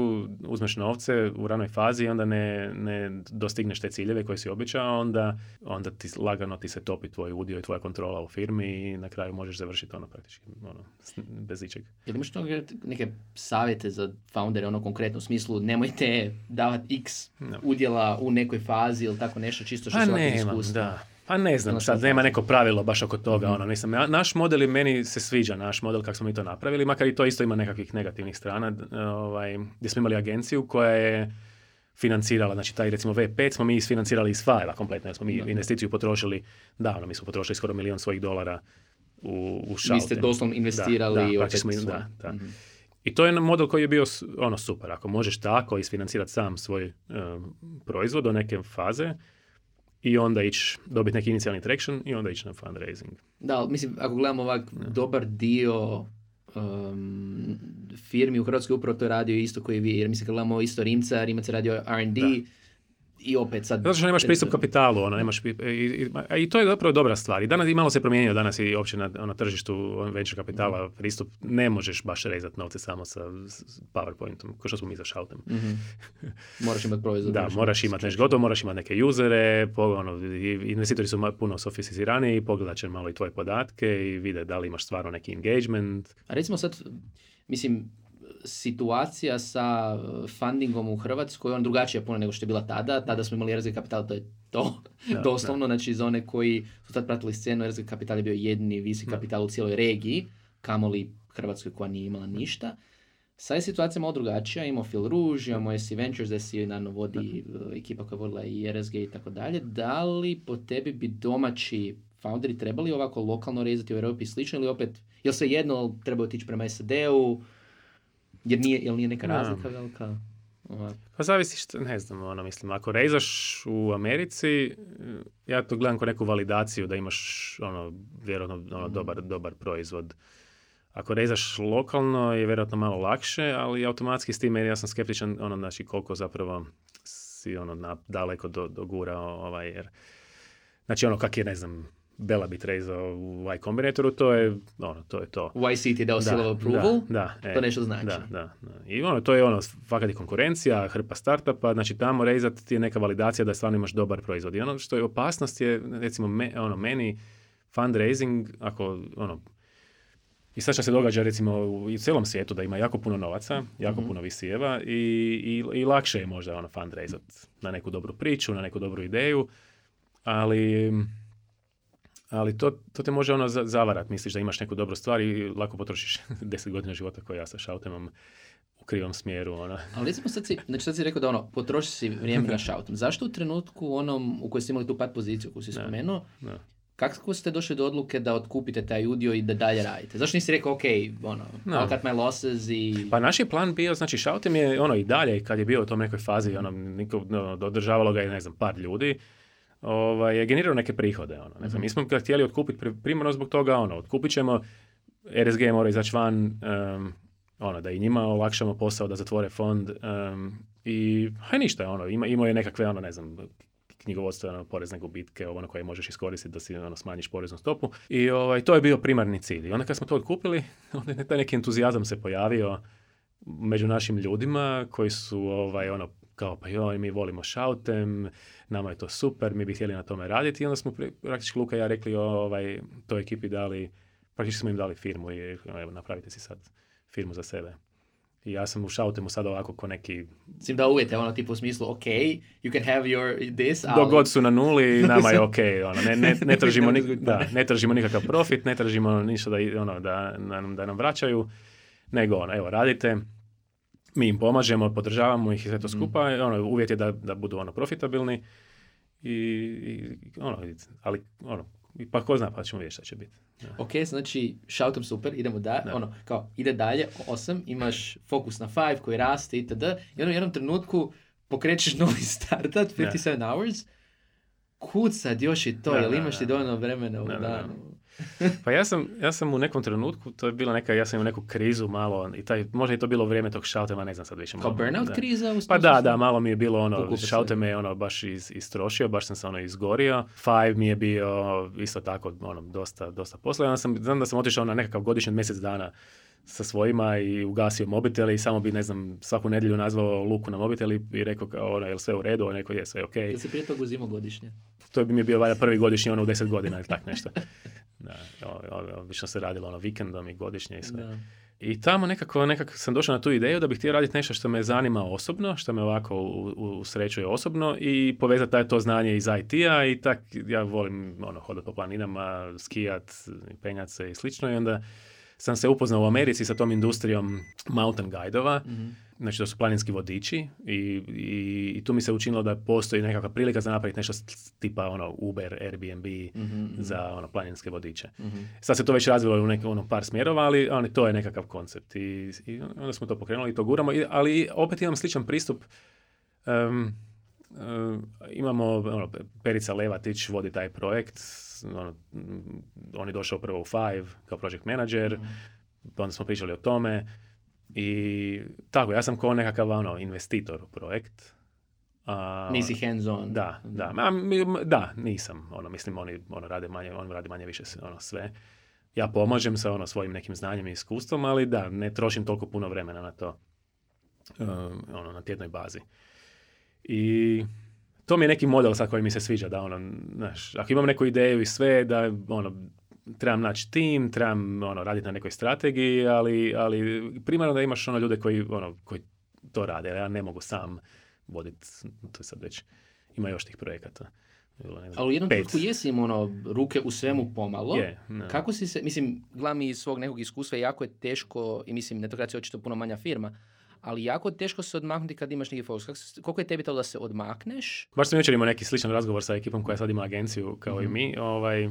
Speaker 2: uzmeš novce u ranoj fazi i onda ne, ne dostigneš te ciljeve koje si običao, onda, onda ti lagano ti se topi tvoj udio i tvoja kontrola u firmi i na kraju možeš završiti ono praktički ono, bez ičeg.
Speaker 1: Jel imaš neke savjete za foundere, ono konkretno u smislu nemojte davati x
Speaker 2: No.
Speaker 1: udjela u nekoj fazi ili tako nešto čisto što
Speaker 2: Pa
Speaker 1: se
Speaker 2: nemam,
Speaker 1: iskustva?
Speaker 2: da. Pa ne znam, sad nema neko pravilo baš oko toga,
Speaker 1: Mhm.
Speaker 2: ono, ja- naš model i meni se sviđa naš model kako smo mi to napravili, makar i to isto ima nekakvih negativnih strana, ovaj, gdje smo imali agenciju koja je financirala, znači taj recimo V5 smo mi isfinancirali iz fajla kompletno, jer smo mi
Speaker 1: Da, da.
Speaker 2: investiciju potrošili, da, ono, mi smo potrošili skoro milion svojih dolara u, u
Speaker 1: Vi ste
Speaker 2: šalte.
Speaker 1: doslovno investirali
Speaker 2: da,
Speaker 1: i opet
Speaker 2: smo-
Speaker 1: svoj.
Speaker 2: da, da.
Speaker 1: Mhm.
Speaker 2: I to je model koji je bio ono super. Ako možeš tako isfinancirati sam svoj um, proizvod do neke faze i onda ići dobiti neki inicijalni traction i onda ići na fundraising.
Speaker 1: Da, ali mislim, ako gledamo ovak, dobar dio um, firmi u Hrvatskoj upravo to je radio isto koji vi, jer mislim kad gledamo isto Rimca, Rimac je radio R&D i opet sad...
Speaker 2: Zato što nemaš pristup kapitalu, ono, nemaš, i, i, i to je zapravo dobra stvar. I danas i malo se promijenio danas i uopće na, na tržištu venture kapitala pristup. Ne možeš baš rezati novce samo sa s PowerPointom, kao što smo mi za šautem.
Speaker 1: Mhm. *laughs* Moraš imati proizvod.
Speaker 2: Da, moraš imati nešto gotovo, moraš imati neke usere, ono, investitori su puno sofisticiraniji, pogledat će malo i tvoje podatke i vide da li imaš stvarno neki engagement.
Speaker 1: A recimo sad, mislim, situacija sa uh, fundingom u Hrvatskoj on drugačija puno nego što je bila tada. Tada smo imali RZ Kapital, to je to.
Speaker 2: Da,
Speaker 1: Doslovno, znači za one koji su tad pratili scenu, RZ Kapital je bio jedini visi kapital u cijeloj regiji, kamoli Hrvatskoj koja nije imala ništa. Sad je situacija malo drugačija, imamo Phil Rouge, imamo SC Ventures, da si naravno vodi uh, ekipa koja je vodila i RSG i tako dalje. Da li po tebi bi domaći founderi trebali ovako lokalno rezati u Europi slično ili opet, jel se jedno treba otići prema SAD-u, jer nije, jel nije neka razlika velika? Ovako.
Speaker 2: Pa zavisi što, ne znam, ono, mislim, ako rezaš u Americi, eh, ja to gledam kao neku validaciju da imaš, ono, vjerojatno, ono, dobar, dobar proizvod. Ako rezaš lokalno je vjerojatno malo lakše, ali automatski s time ja sam skeptičan, ono, znači, koliko zapravo si, ono, na, daleko do, dogurao, ovaj, jer, znači, ono, kak je, ne znam, Bela bit rezao u Y Combinatoru, to je, ono, to je to.
Speaker 1: YC ti je dao seal of approval,
Speaker 2: Da, da, e,
Speaker 1: to nešto znači.
Speaker 2: Da, da, da. I ono, to je ono, fakat je konkurencija, hrpa startupa, znači tamo rezat ti je neka validacija da stvarno imaš dobar proizvod. I ono što je opasnost je, recimo, me, ono, meni fundraising, ako, ono, i sad što se događa recimo u cijelom svijetu da ima jako puno novaca, jako
Speaker 1: Mhm.
Speaker 2: puno visijeva i, i, i lakše je možda ono fundraisat na neku dobru priču, na neku dobru ideju, ali ali to, to te može ono za- zavarat, misliš da imaš neku dobru stvar i lako potrošiš *laughs* 10 godina života koje ja sa šautemom u krivom smjeru. Ono.
Speaker 1: Ali recimo sad si, znači sad si rekao da ono, potroši si vrijeme na shoutom. Zašto u trenutku onom u kojoj ste imali tu pat poziciju koju si
Speaker 2: Da.
Speaker 1: spomenuo,
Speaker 2: Da.
Speaker 1: kako ste došli do odluke da otkupite taj udio i da dalje radite? Zašto nisi rekao, ok, ono,
Speaker 2: Da.
Speaker 1: I'll cut my losses i...
Speaker 2: Pa naš je plan bio, znači Šautem je ono i dalje, kad je bio u tom nekoj fazi, ono, niko, ono, održavalo ga je, ne znam, par ljudi, ovaj, generirao neke prihode. Ono, ne znam, mi smo ga htjeli otkupiti pri- primarno zbog toga, ono, otkupit ćemo, RSG mora izaći van, em, ono, da i njima olakšamo posao, da zatvore fond em, i, haj ništa, ono, ima, imao je nekakve, ono, ne znam, knjigovodstvo, ono, porezne gubitke, ono koje možeš iskoristiti da si ono, smanjiš poreznu stopu. I ovaj, to je bio primarni cilj. I onda kad smo to otkupili, *laughs* onda je taj neki entuzijazam se pojavio među našim ljudima koji su ovaj, ono, kao pa joj, mi volimo šautem, nama je to super, mi bi htjeli na tome raditi i onda smo praktički Luka i ja rekli ovaj, toj ekipi dali, praktički smo im dali firmu i evo, napravite si sad firmu za sebe. I ja sam u šautemu sad ovako ko neki,
Speaker 1: Sim da uvjete, ono, tipu u smislu, ok, you can have your this, ali...
Speaker 2: dok god su na nuli, *laughs* nama je ok, ono, ne, ne, ne,
Speaker 1: izgubiti
Speaker 2: da, ne tražimo nikakav profit, ne tražimo ništa da, ono, da, nam, da nam vraćaju, nego ono, evo, radite, mi im pomažemo, podržavamo ih i sve to
Speaker 1: Mhm.
Speaker 2: skupa, ono, uvjet je da, da budu ono profitabilni i, i ono, ali ono, pa ko zna, pa ćemo vidjeti šta će biti.
Speaker 1: Ok, znači, shoutom super, idemo da,
Speaker 2: Da.
Speaker 1: ono, kao, ide dalje, osam, imaš fokus na five koji raste itd. I onda u jednom trenutku pokrećeš *laughs* novi startup, 57 hours, kud sad još i to,
Speaker 2: Da,
Speaker 1: jel
Speaker 2: da,
Speaker 1: imaš ti
Speaker 2: da.
Speaker 1: dovoljno vremena u
Speaker 2: Da, da, da.
Speaker 1: danu?
Speaker 2: Pa ja sam, ja sam u nekom trenutku, to je bila neka, ja sam imao neku krizu malo, i taj, možda je to bilo vrijeme tog šautema, ne znam sad više.
Speaker 1: Kao burnout
Speaker 2: da.
Speaker 1: kriza? U
Speaker 2: Pa da, da, malo mi je bilo ono, šaute me je ono baš iz, istrošio, baš sam se ono izgorio. Five mi je bio isto tako, ono, dosta, dosta posla. Onda sam, znam da sam otišao na nekakav godišnji od mjesec dana sa svojima i ugasio mobitel i samo bi, ne znam, svaku nedjelju nazvao Luku na mobitel i, rekao kao, ono, jel sve u redu? On je rekao, je, sve ok.
Speaker 1: Jel si prije toga uzimao godišnje?
Speaker 2: To bi mi bio valjda prvi godišnji ono u deset godina ili tak nešto. Da, obično se radilo ono vikendom i godišnje i sve.
Speaker 1: Da.
Speaker 2: I tamo nekako, nekako sam došao na tu ideju da bih htio raditi nešto što me zanima osobno, što me ovako usrećuje osobno i povezati taj to znanje iz IT-a i tak ja volim ono, hodati po planinama, skijat, penjat se i slično i onda sam se upoznao u Americi sa tom industrijom mountain guide-ova, mm znači to su planinski vodiči i, i, i, tu mi se učinilo da postoji nekakva prilika za napraviti nešto tipa ono Uber, Airbnb mm za ono planinske vodiče. mm Sad se to već razvilo u nekom ono, par smjerova, ali, ali to je nekakav koncept i, i onda smo to pokrenuli i to guramo, ali opet imam sličan pristup um, imamo ono, Perica Levatić vodi taj projekt ono, on je došao prvo u Five kao project manager, mm onda smo pričali o tome i tako, ja sam kao nekakav ono, investitor u projekt.
Speaker 1: A, Nisi hands on.
Speaker 2: Da, da, Ma, da, nisam. Ono, mislim, oni ono, rade manje, on radi manje više ono, sve. Ja pomažem sa ono, svojim nekim znanjem i iskustvom, ali da, ne trošim toliko puno vremena na to. Um, ono, na tjednoj bazi. I to mi je neki model sad koji mi se sviđa, da ono, znaš, ako imam neku ideju i sve, da ono, trebam naći tim, trebam ono, raditi na nekoj strategiji, ali, ali primarno da imaš ono ljude koji, ono, koji to rade, ja ne mogu sam voditi, to je sad već, ima još tih projekata.
Speaker 1: ali u jednom trenutku jesi im ono, ruke u svemu pomalo. Kako si se, mislim, gledam iz svog nekog iskustva, jako je teško, i mislim, netokracija je očito puno manja firma, ali jako teško se odmaknuti kad imaš neki fokus. Koliko je tebi to da se odmakneš?
Speaker 2: Baš sam jučer imao neki sličan razgovor sa ekipom koja sad ima agenciju kao i mhm. mi. Ovaj,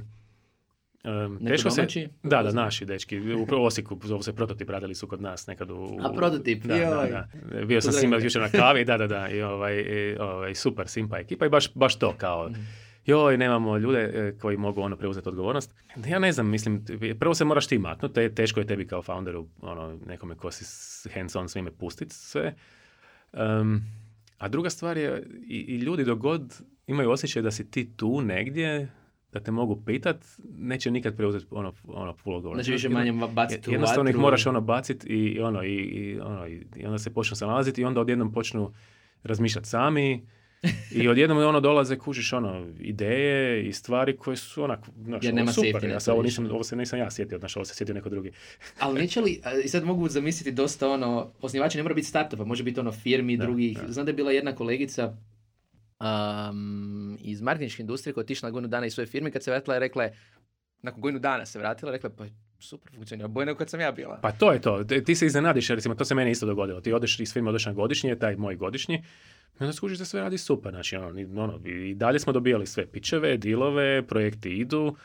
Speaker 2: Um, teško se, da, da, naši dečki. U Osijeku zovu se prototip, radili su kod nas nekad u...
Speaker 1: A prototip, da, da,
Speaker 2: da. Bio sam s njima jučer na kavi, da, da, da. I, ovaj, i, ovaj, super, simpa ekipa i baš, baš to kao... Mm joj, nemamo ljude e, koji mogu ono preuzeti odgovornost. Ja ne znam, mislim, prvo se moraš ti maknuti, teško je tebi kao founderu, ono, nekome ko si hands on svime pustiti sve. Um, a druga stvar je, i, i ljudi dogod imaju osjećaj da si ti tu negdje, da te mogu pitat, neće nikad preuzeti ono, ono full odgovornost.
Speaker 1: Znači više manje baciti
Speaker 2: Jednostavno ih moraš ono baciti i, ono, i, i, ono, i onda se počnu se nalaziti i onda odjednom počnu razmišljati sami, i *laughs* odjednom ono dolaze, kužiš ono, ideje i stvari koje su onako, znaš,
Speaker 1: Jer nema super.
Speaker 2: Ja ovo, nisam, ovo se nisam ja sjetio, znaš, ovo se sjetio neko drugi. *laughs*
Speaker 1: Ali neće li, i sad mogu zamisliti dosta ono, osnivači ne mora biti startupa, može biti ono firmi da, drugih. Da. Znam da je bila jedna kolegica um, iz marketinške industrije koja je otišla na godinu dana iz svoje firme, kad se vratila je rekla je, nakon godinu dana se vratila, rekla je, pa super funkcionira, bolje nego kad sam ja bila.
Speaker 2: Pa to je to, ti se iznenadiš, recimo, to se meni isto dogodilo. Ti odeš iz firme, odeš na godišnje, taj moj godišnji, i onda skužiš da sve radi super. Znači, ono, ono, i dalje smo dobijali sve pičeve, dilove, projekti idu.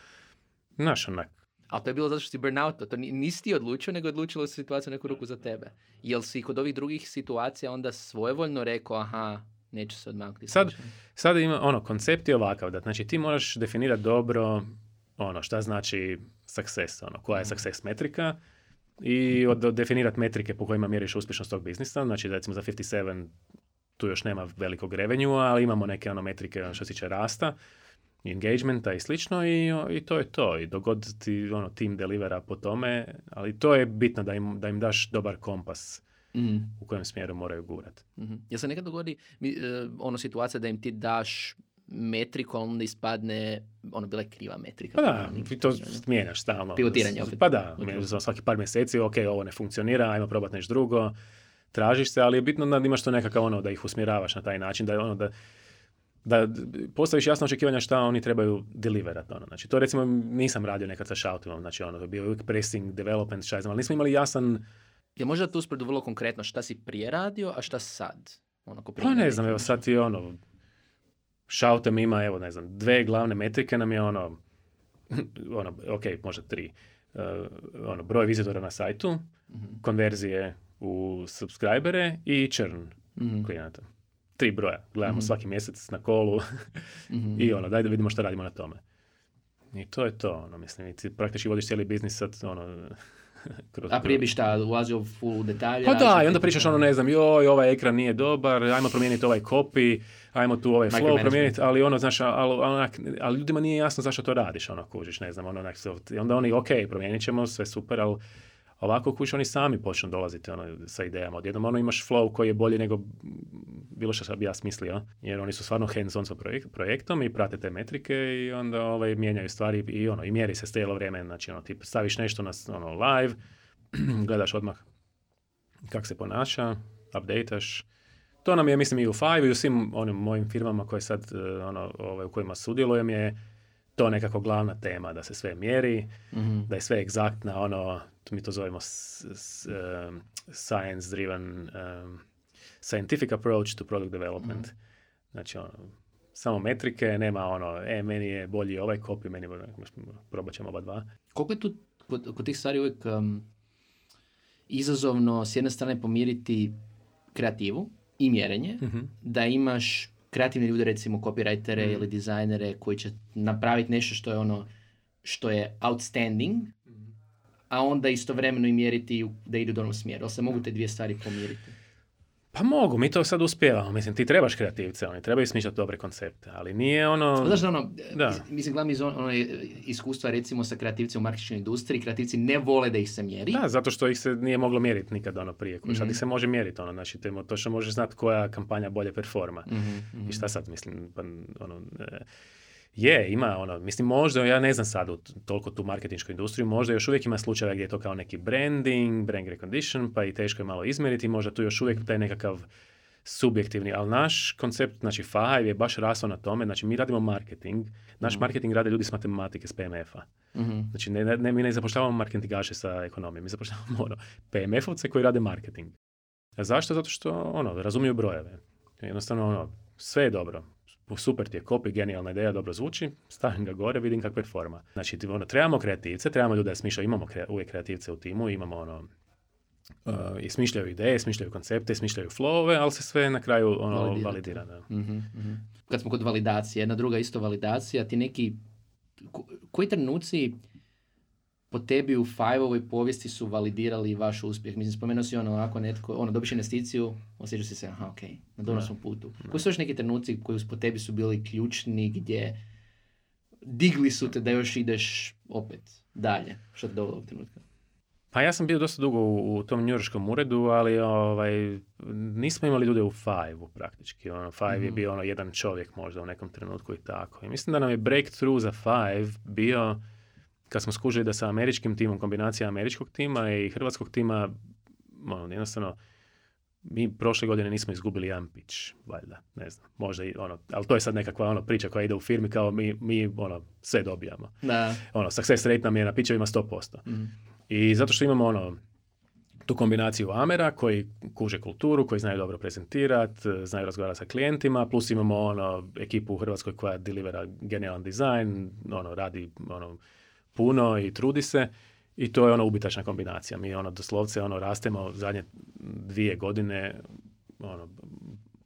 Speaker 2: Znaš, onak.
Speaker 1: Ali to je bilo zato što si burnout, to nisi ti odlučio, nego je odlučilo se situacija neku ruku za tebe. Jel si kod ovih drugih situacija onda svojevoljno rekao, aha, neću se odmaknuti.
Speaker 2: Sad, sad ima, ono, koncept je ovakav, da znači ti moraš definirati dobro, ono, šta znači success, ono, koja je mhm. success metrika i od, definirati metrike po kojima mjeriš uspješnost tog biznisa, znači recimo za 57 tu još nema velikog revenue, ali imamo neke ono metrike ono, što se tiče rasta, engagementa i slično i, i to je to. I dogod ti ono, tim delivera po tome, ali to je bitno da im, da im daš dobar kompas mm. u kojem smjeru moraju gurati.
Speaker 1: Mm-hmm. Jel se nekad dogodi mi, uh, ono situacija da im ti daš metriku, a onda ispadne, ono, bila je kriva metrika.
Speaker 2: Pa da, ti to mijenjaš stalno.
Speaker 1: Pivotiranje opet.
Speaker 2: Pa da, okay. svaki par mjeseci, ok, ovo ne funkcionira, ajmo probati nešto drugo tražiš se, ali je bitno da imaš to nekakav ono, da ih usmjeravaš na taj način, da je ono da da postaviš jasno očekivanja šta oni trebaju deliverati. Ono. Znači, to recimo nisam radio nekad sa shoutom, znači ono, bio uvijek pressing, development, šta znam, ali nismo imali jasan...
Speaker 1: Je možda tu usporedu vrlo konkretno šta si prije radio, a šta sad? Ono, ko
Speaker 2: pa ne znam, evo sad ti ono, shoutom ima, evo ne znam, dve glavne metrike nam je ono, *laughs* ono, ok, možda tri, uh, ono, broj vizitora na sajtu, mm-hmm. konverzije u subscribere i churn mm-hmm. klijenata. Tri broja. Gledamo mm-hmm. svaki mjesec na kolu mm-hmm. *laughs* i ono, daj da vidimo što radimo na tome. I to je to, ono, mislim, ti praktički vodiš cijeli biznis sad, ono, *laughs*
Speaker 1: kroz A prije bi šta, ulazio full detalje?
Speaker 2: Pa da, i onda pričaš ono, ne znam, joj, ovaj ekran nije dobar, ajmo promijeniti ovaj copy, ajmo tu ovaj flow promijeniti, ali ono, znaš, ali, onak, ali ljudima nije jasno zašto to radiš, ono, kužiš, ne znam, ono, onak, onda oni, ok, promijenit ćemo, sve super, ali Ovako kuć oni sami počnu dolaziti ono, sa idejama. Odjednom ono imaš flow koji je bolji nego bilo što bi ja smislio. Jer oni su stvarno hands on sa projektom i prate te metrike i onda ovaj, mijenjaju stvari i ono, i mjeri se cijelo vrijeme. Znači ono, ti staviš nešto na ono, live, *clears throat* gledaš odmah kako se ponaša, updateš. To nam je, mislim, i u Five i u svim onim mojim firmama koje sad, e, ono, ovaj, u kojima sudjelujem je to nekako glavna tema, da se sve mjeri,
Speaker 1: Mhm.
Speaker 2: da je sve egzaktna, ono, mi to zovemo s- s- um, science-driven um, scientific approach to product development. Znači, ono, samo metrike, nema ono, e, meni je bolji ovaj copy, meni je bolji, probat ćemo oba dva.
Speaker 1: Koliko je tu kod, kod tih stvari uvijek um, izazovno s jedne strane pomiriti kreativu i mjerenje,
Speaker 2: Mhm.
Speaker 1: da imaš kreativne ljude, recimo copywritere
Speaker 2: Mhm.
Speaker 1: ili dizajnere koji će napraviti nešto što je ono što je outstanding, a onda istovremeno i mjeriti da idu u onom smjeru. Ali se mogu te dvije stvari pomiriti?
Speaker 2: Pa mogu, mi to sad uspijevamo. Mislim, ti trebaš kreativce, oni trebaju smišljati dobre koncepte, ali nije ono...
Speaker 1: Pa Znaš, da ono,
Speaker 2: Da.
Speaker 1: is- mislim, glavni iz on- ono iskustva recimo sa kreativcima u marketinškoj industriji, kreativci ne vole da ih se mjeri.
Speaker 2: Da, zato što ih se nije moglo mjeriti nikad ono prije. Mm
Speaker 1: Mhm.
Speaker 2: ih se može mjeriti, ono, znači, te, točno možeš znati koja kampanja bolje performa.
Speaker 1: Mhm, mhm.
Speaker 2: I šta sad, mislim, pa, ono, e, je, ima ono, mislim, možda, ja ne znam sad u toliko tu marketinšku industriju, možda još uvijek ima slučajeva gdje je to kao neki branding, brand recognition, pa i teško je malo izmjeriti, možda tu još uvijek taj nekakav subjektivni, ali naš koncept, znači Five je baš rasao na tome, znači mi radimo marketing, naš
Speaker 1: Mhm.
Speaker 2: marketing rade ljudi s matematike, s PMF-a.
Speaker 1: Mhm.
Speaker 2: Znači, ne, ne, mi ne zapošljavamo marketingaše sa ekonomijom, mi zapošljavamo ono, PMF-ovce koji rade marketing. A zašto? Zato što ono, razumiju brojeve. Jednostavno, ono, sve je dobro. Super ti je copy, genijalna ideja, dobro zvuči, stavim ga gore, vidim kako performa. Znači, ti, ono, trebamo kreativce, trebamo ljude da smišljaju, imamo kre, uvijek kreativce u timu, imamo ono, uh, i smišljaju ideje, smišljaju koncepte, smišljaju flowove, ali se sve na kraju ono,
Speaker 1: Validirate.
Speaker 2: validira. Da.
Speaker 1: Mhm, mhm. Kad smo kod validacije, jedna druga isto validacija, ti neki, ko- koji trenuci po tebi u Five-ovoj povijesti su validirali vaš uspjeh? Mislim, spomenuo si ono, ako netko, ono, dobiš investiciju, osjećaš si se, aha, ok, na dobrom
Speaker 2: Da.
Speaker 1: smo putu. Koji su još neki trenuci koji po tebi su bili ključni, gdje digli su te da još ideš opet dalje, što te dovelo ovog trenutka?
Speaker 2: Pa ja sam bio dosta dugo u, u tom njurškom uredu, ali ovaj, nismo imali ljude u Five-u praktički. Ono, Five je
Speaker 1: Mhm.
Speaker 2: bio ono jedan čovjek možda u nekom trenutku i tako. I mislim da nam je breakthrough za Five bio kad smo skužili da sa američkim timom, kombinacija američkog tima i hrvatskog tima, ono, jednostavno, mi prošle godine nismo izgubili jedan pitch, valjda, ne znam, možda i ono, ali to je sad nekakva ono priča koja ide u firmi kao mi, mi ono, sve dobijamo.
Speaker 1: Da.
Speaker 2: Ono, success rate nam je na pitchovima 100%.
Speaker 1: Mhm.
Speaker 2: I zato što imamo ono, tu kombinaciju Amera koji kuže kulturu, koji znaju dobro prezentirati, znaju razgovarati sa klijentima, plus imamo ono, ekipu u Hrvatskoj koja delivera genijalan dizajn, ono, radi ono, puno i trudi se i to je ono ubitačna kombinacija. Mi ono doslovce ono rastemo zadnje dvije godine ono,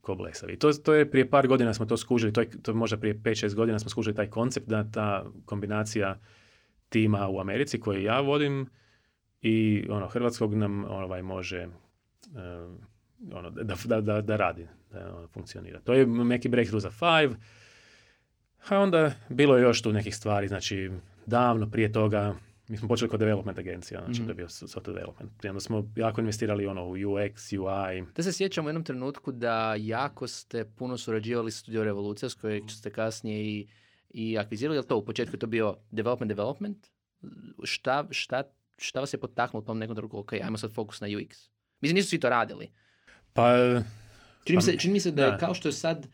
Speaker 2: ko blesavi. To, to je prije par godina smo to skužili, to je, to je možda prije 5-6 godina smo skužili taj koncept da ta kombinacija tima u Americi koji ja vodim i ono hrvatskog nam ovaj može eh, ono, da, da, da, da radi, da ono, funkcionira. To je neki breakthrough za Five. A onda bilo je još tu nekih stvari, znači davno prije toga mi smo počeli kod development agencija, znači
Speaker 1: Mhm.
Speaker 2: to je bio software development. I onda smo jako investirali ono, u UX, UI.
Speaker 1: Da se sjećam u jednom trenutku da jako ste puno surađivali s Studio Revolucija, s kojeg ste kasnije i, i akvizirali. Je li to u početku je to bio development, development? Šta, šta, šta vas je potaknulo u tom nekom trenutku? Ok, ajmo sad fokus na UX. Mislim, nisu svi to radili.
Speaker 2: Pa,
Speaker 1: Čini mi se,
Speaker 2: Pa,
Speaker 1: čini mi se da, je
Speaker 2: da.
Speaker 1: kao što je sad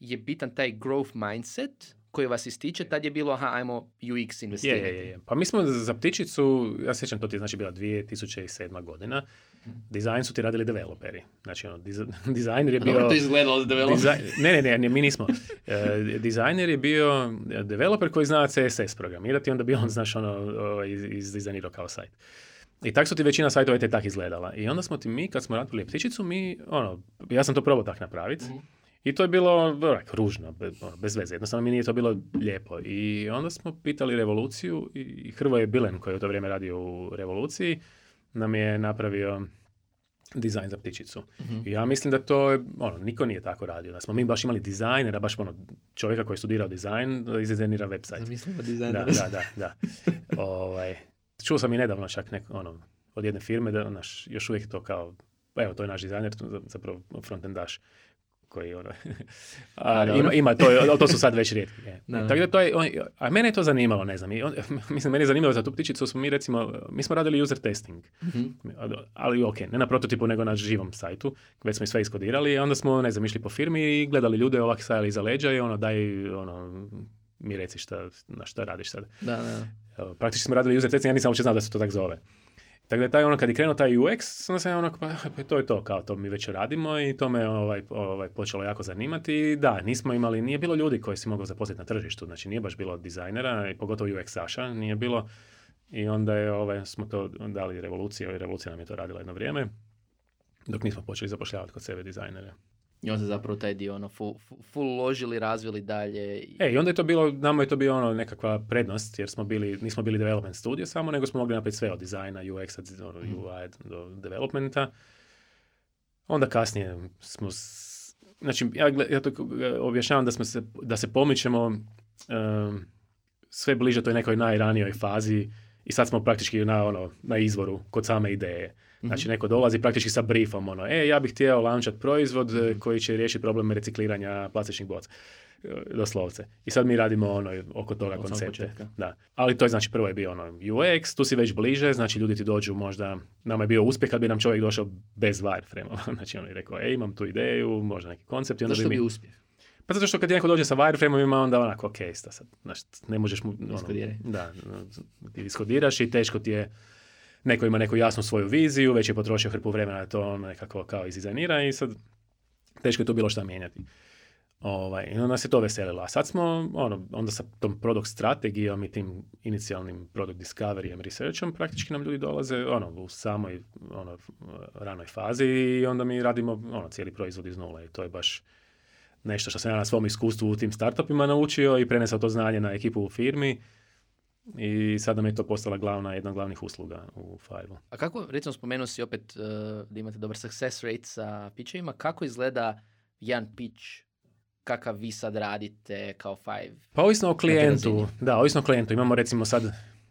Speaker 1: je bitan taj growth mindset koji vas ističe, tad je bilo, aha, ajmo UX investirati.
Speaker 2: je, je, je. Pa mi smo za ptičicu, ja sjećam, to ti je znači bila 2007. godina, dizajn su ti radili developeri. Znači, ono, diz, *laughs* dizajner je bio...
Speaker 1: Dobro to izgledalo.
Speaker 2: Dizaj- ne, ne, ne, ne, mi nismo. E, dizajner je bio developer koji zna CSS programirati, onda bi on, znaš, ono, ovaj, iz, izdizajnirao kao sajt. I tak su ti većina sajtova te tak izgledala. I onda smo ti mi, kad smo radili ptičicu, mi, ono, ja sam to probao tak napraviti.
Speaker 1: Mhm.
Speaker 2: I to je bilo onak, ružno, ono, bez veze. Jednostavno mi nije to bilo lijepo. I onda smo pitali Revoluciju i Hrvoje Bilen, koji je u to vrijeme radio u Revoluciji, nam je napravio dizajn za ptičicu.
Speaker 1: Mhm.
Speaker 2: I ja mislim da to je, ono, niko nije tako radio. Da smo mi baš imali dizajnera, baš ono, čovjeka koji je studirao dizajn, da izdizajnira website.
Speaker 1: Zamislimo
Speaker 2: Da,
Speaker 1: dizajnera.
Speaker 2: da, da, da. *laughs* ovaj, čuo sam i nedavno čak nek, ono, od jedne firme da naš, još uvijek je to kao, evo, to je naš dizajner, zapravo frontendaš koji ono, *laughs* a, ima, ima to, to su sad već rijetki. Je. Tako da to je, on, a mene je to zanimalo, ne znam, i on, *laughs* mislim, mene je zanimalo za tu ptičicu, smo mi recimo, mi smo radili user testing, mm-hmm. ali ok, ne na prototipu, nego na živom sajtu, već smo i sve iskodirali, i onda smo, ne znam, išli po firmi i gledali ljude ovak stajali iza leđa i ono, daj, ono, mi reci šta, na šta radiš sad.
Speaker 1: Da,
Speaker 2: da. Praktički smo radili user testing, ja nisam uopće znao da se to tak zove. Tako da taj ono, kad je krenuo taj UX, onda sam ono, pa, pa to je to, kao to mi već radimo i to me ovaj, ovaj, počelo jako zanimati. I da, nismo imali, nije bilo ljudi koji si mogao zaposliti na tržištu, znači nije baš bilo dizajnera, i pogotovo UX-aša nije bilo. I onda je, ovaj, smo to dali revolucija, i revolucija nam je to radila jedno vrijeme, dok nismo počeli zapošljavati kod sebe dizajnere.
Speaker 1: I onda se zapravo taj dio ono, full, full ložili, razvili dalje.
Speaker 2: E, i onda je to bilo, nama je to bilo ono nekakva prednost, jer smo bili, nismo bili development studio samo, nego smo mogli napraviti sve od dizajna, UX, ono, mm. UI do developmenta. Onda kasnije smo, znači ja, ja to objašnjavam da, smo se, da se pomičemo um, sve bliže toj nekoj najranijoj fazi i sad smo praktički na, ono, na izvoru kod same ideje. Znači mhm. neko dolazi praktički sa briefom, ono, e, ja bih htio launčat proizvod mm koji će riješiti problem recikliranja plastičnih boca e, doslovce. I sad mi radimo ono oko toga Od koncepte. Da. Ali to je znači prvo je bio ono UX, tu si već bliže, znači ljudi ti dođu možda, nama je bio uspjeh kad bi nam čovjek došao bez wireframe *laughs* znači on je rekao, e, imam tu ideju, možda neki koncept. I onda
Speaker 1: Zašto
Speaker 2: bi,
Speaker 1: bi uspjeh?
Speaker 2: Pa zato što kad neko dođe sa wireframe-ovima, onda onako, ok, sad, znači, ne možeš mu... Ono, da, iskodiraš i teško ti je neko ima neku jasnu svoju viziju, već je potrošio hrpu vremena da to nekako kao izdizajnira i sad teško je tu bilo šta mijenjati. Ovaj, I onda se to veselilo. A sad smo, ono, onda sa tom produkt strategijom i tim inicijalnim product discoveryjem, researchom, praktički nam ljudi dolaze ono, u samoj ono, ranoj fazi i onda mi radimo ono, cijeli proizvod iz nule. I to je baš nešto što sam ja na svom iskustvu u tim startupima naučio i prenesao to znanje na ekipu u firmi i sad nam je to postala glavna, jedna od glavnih usluga u Five.
Speaker 1: A kako, recimo spomenuo si opet uh, da imate dobar success rate sa pitchovima, kako izgleda jedan pitch kakav vi sad radite kao Five?
Speaker 2: Pa ovisno o klijentu, da, ovisno o klijentu. Imamo recimo sad,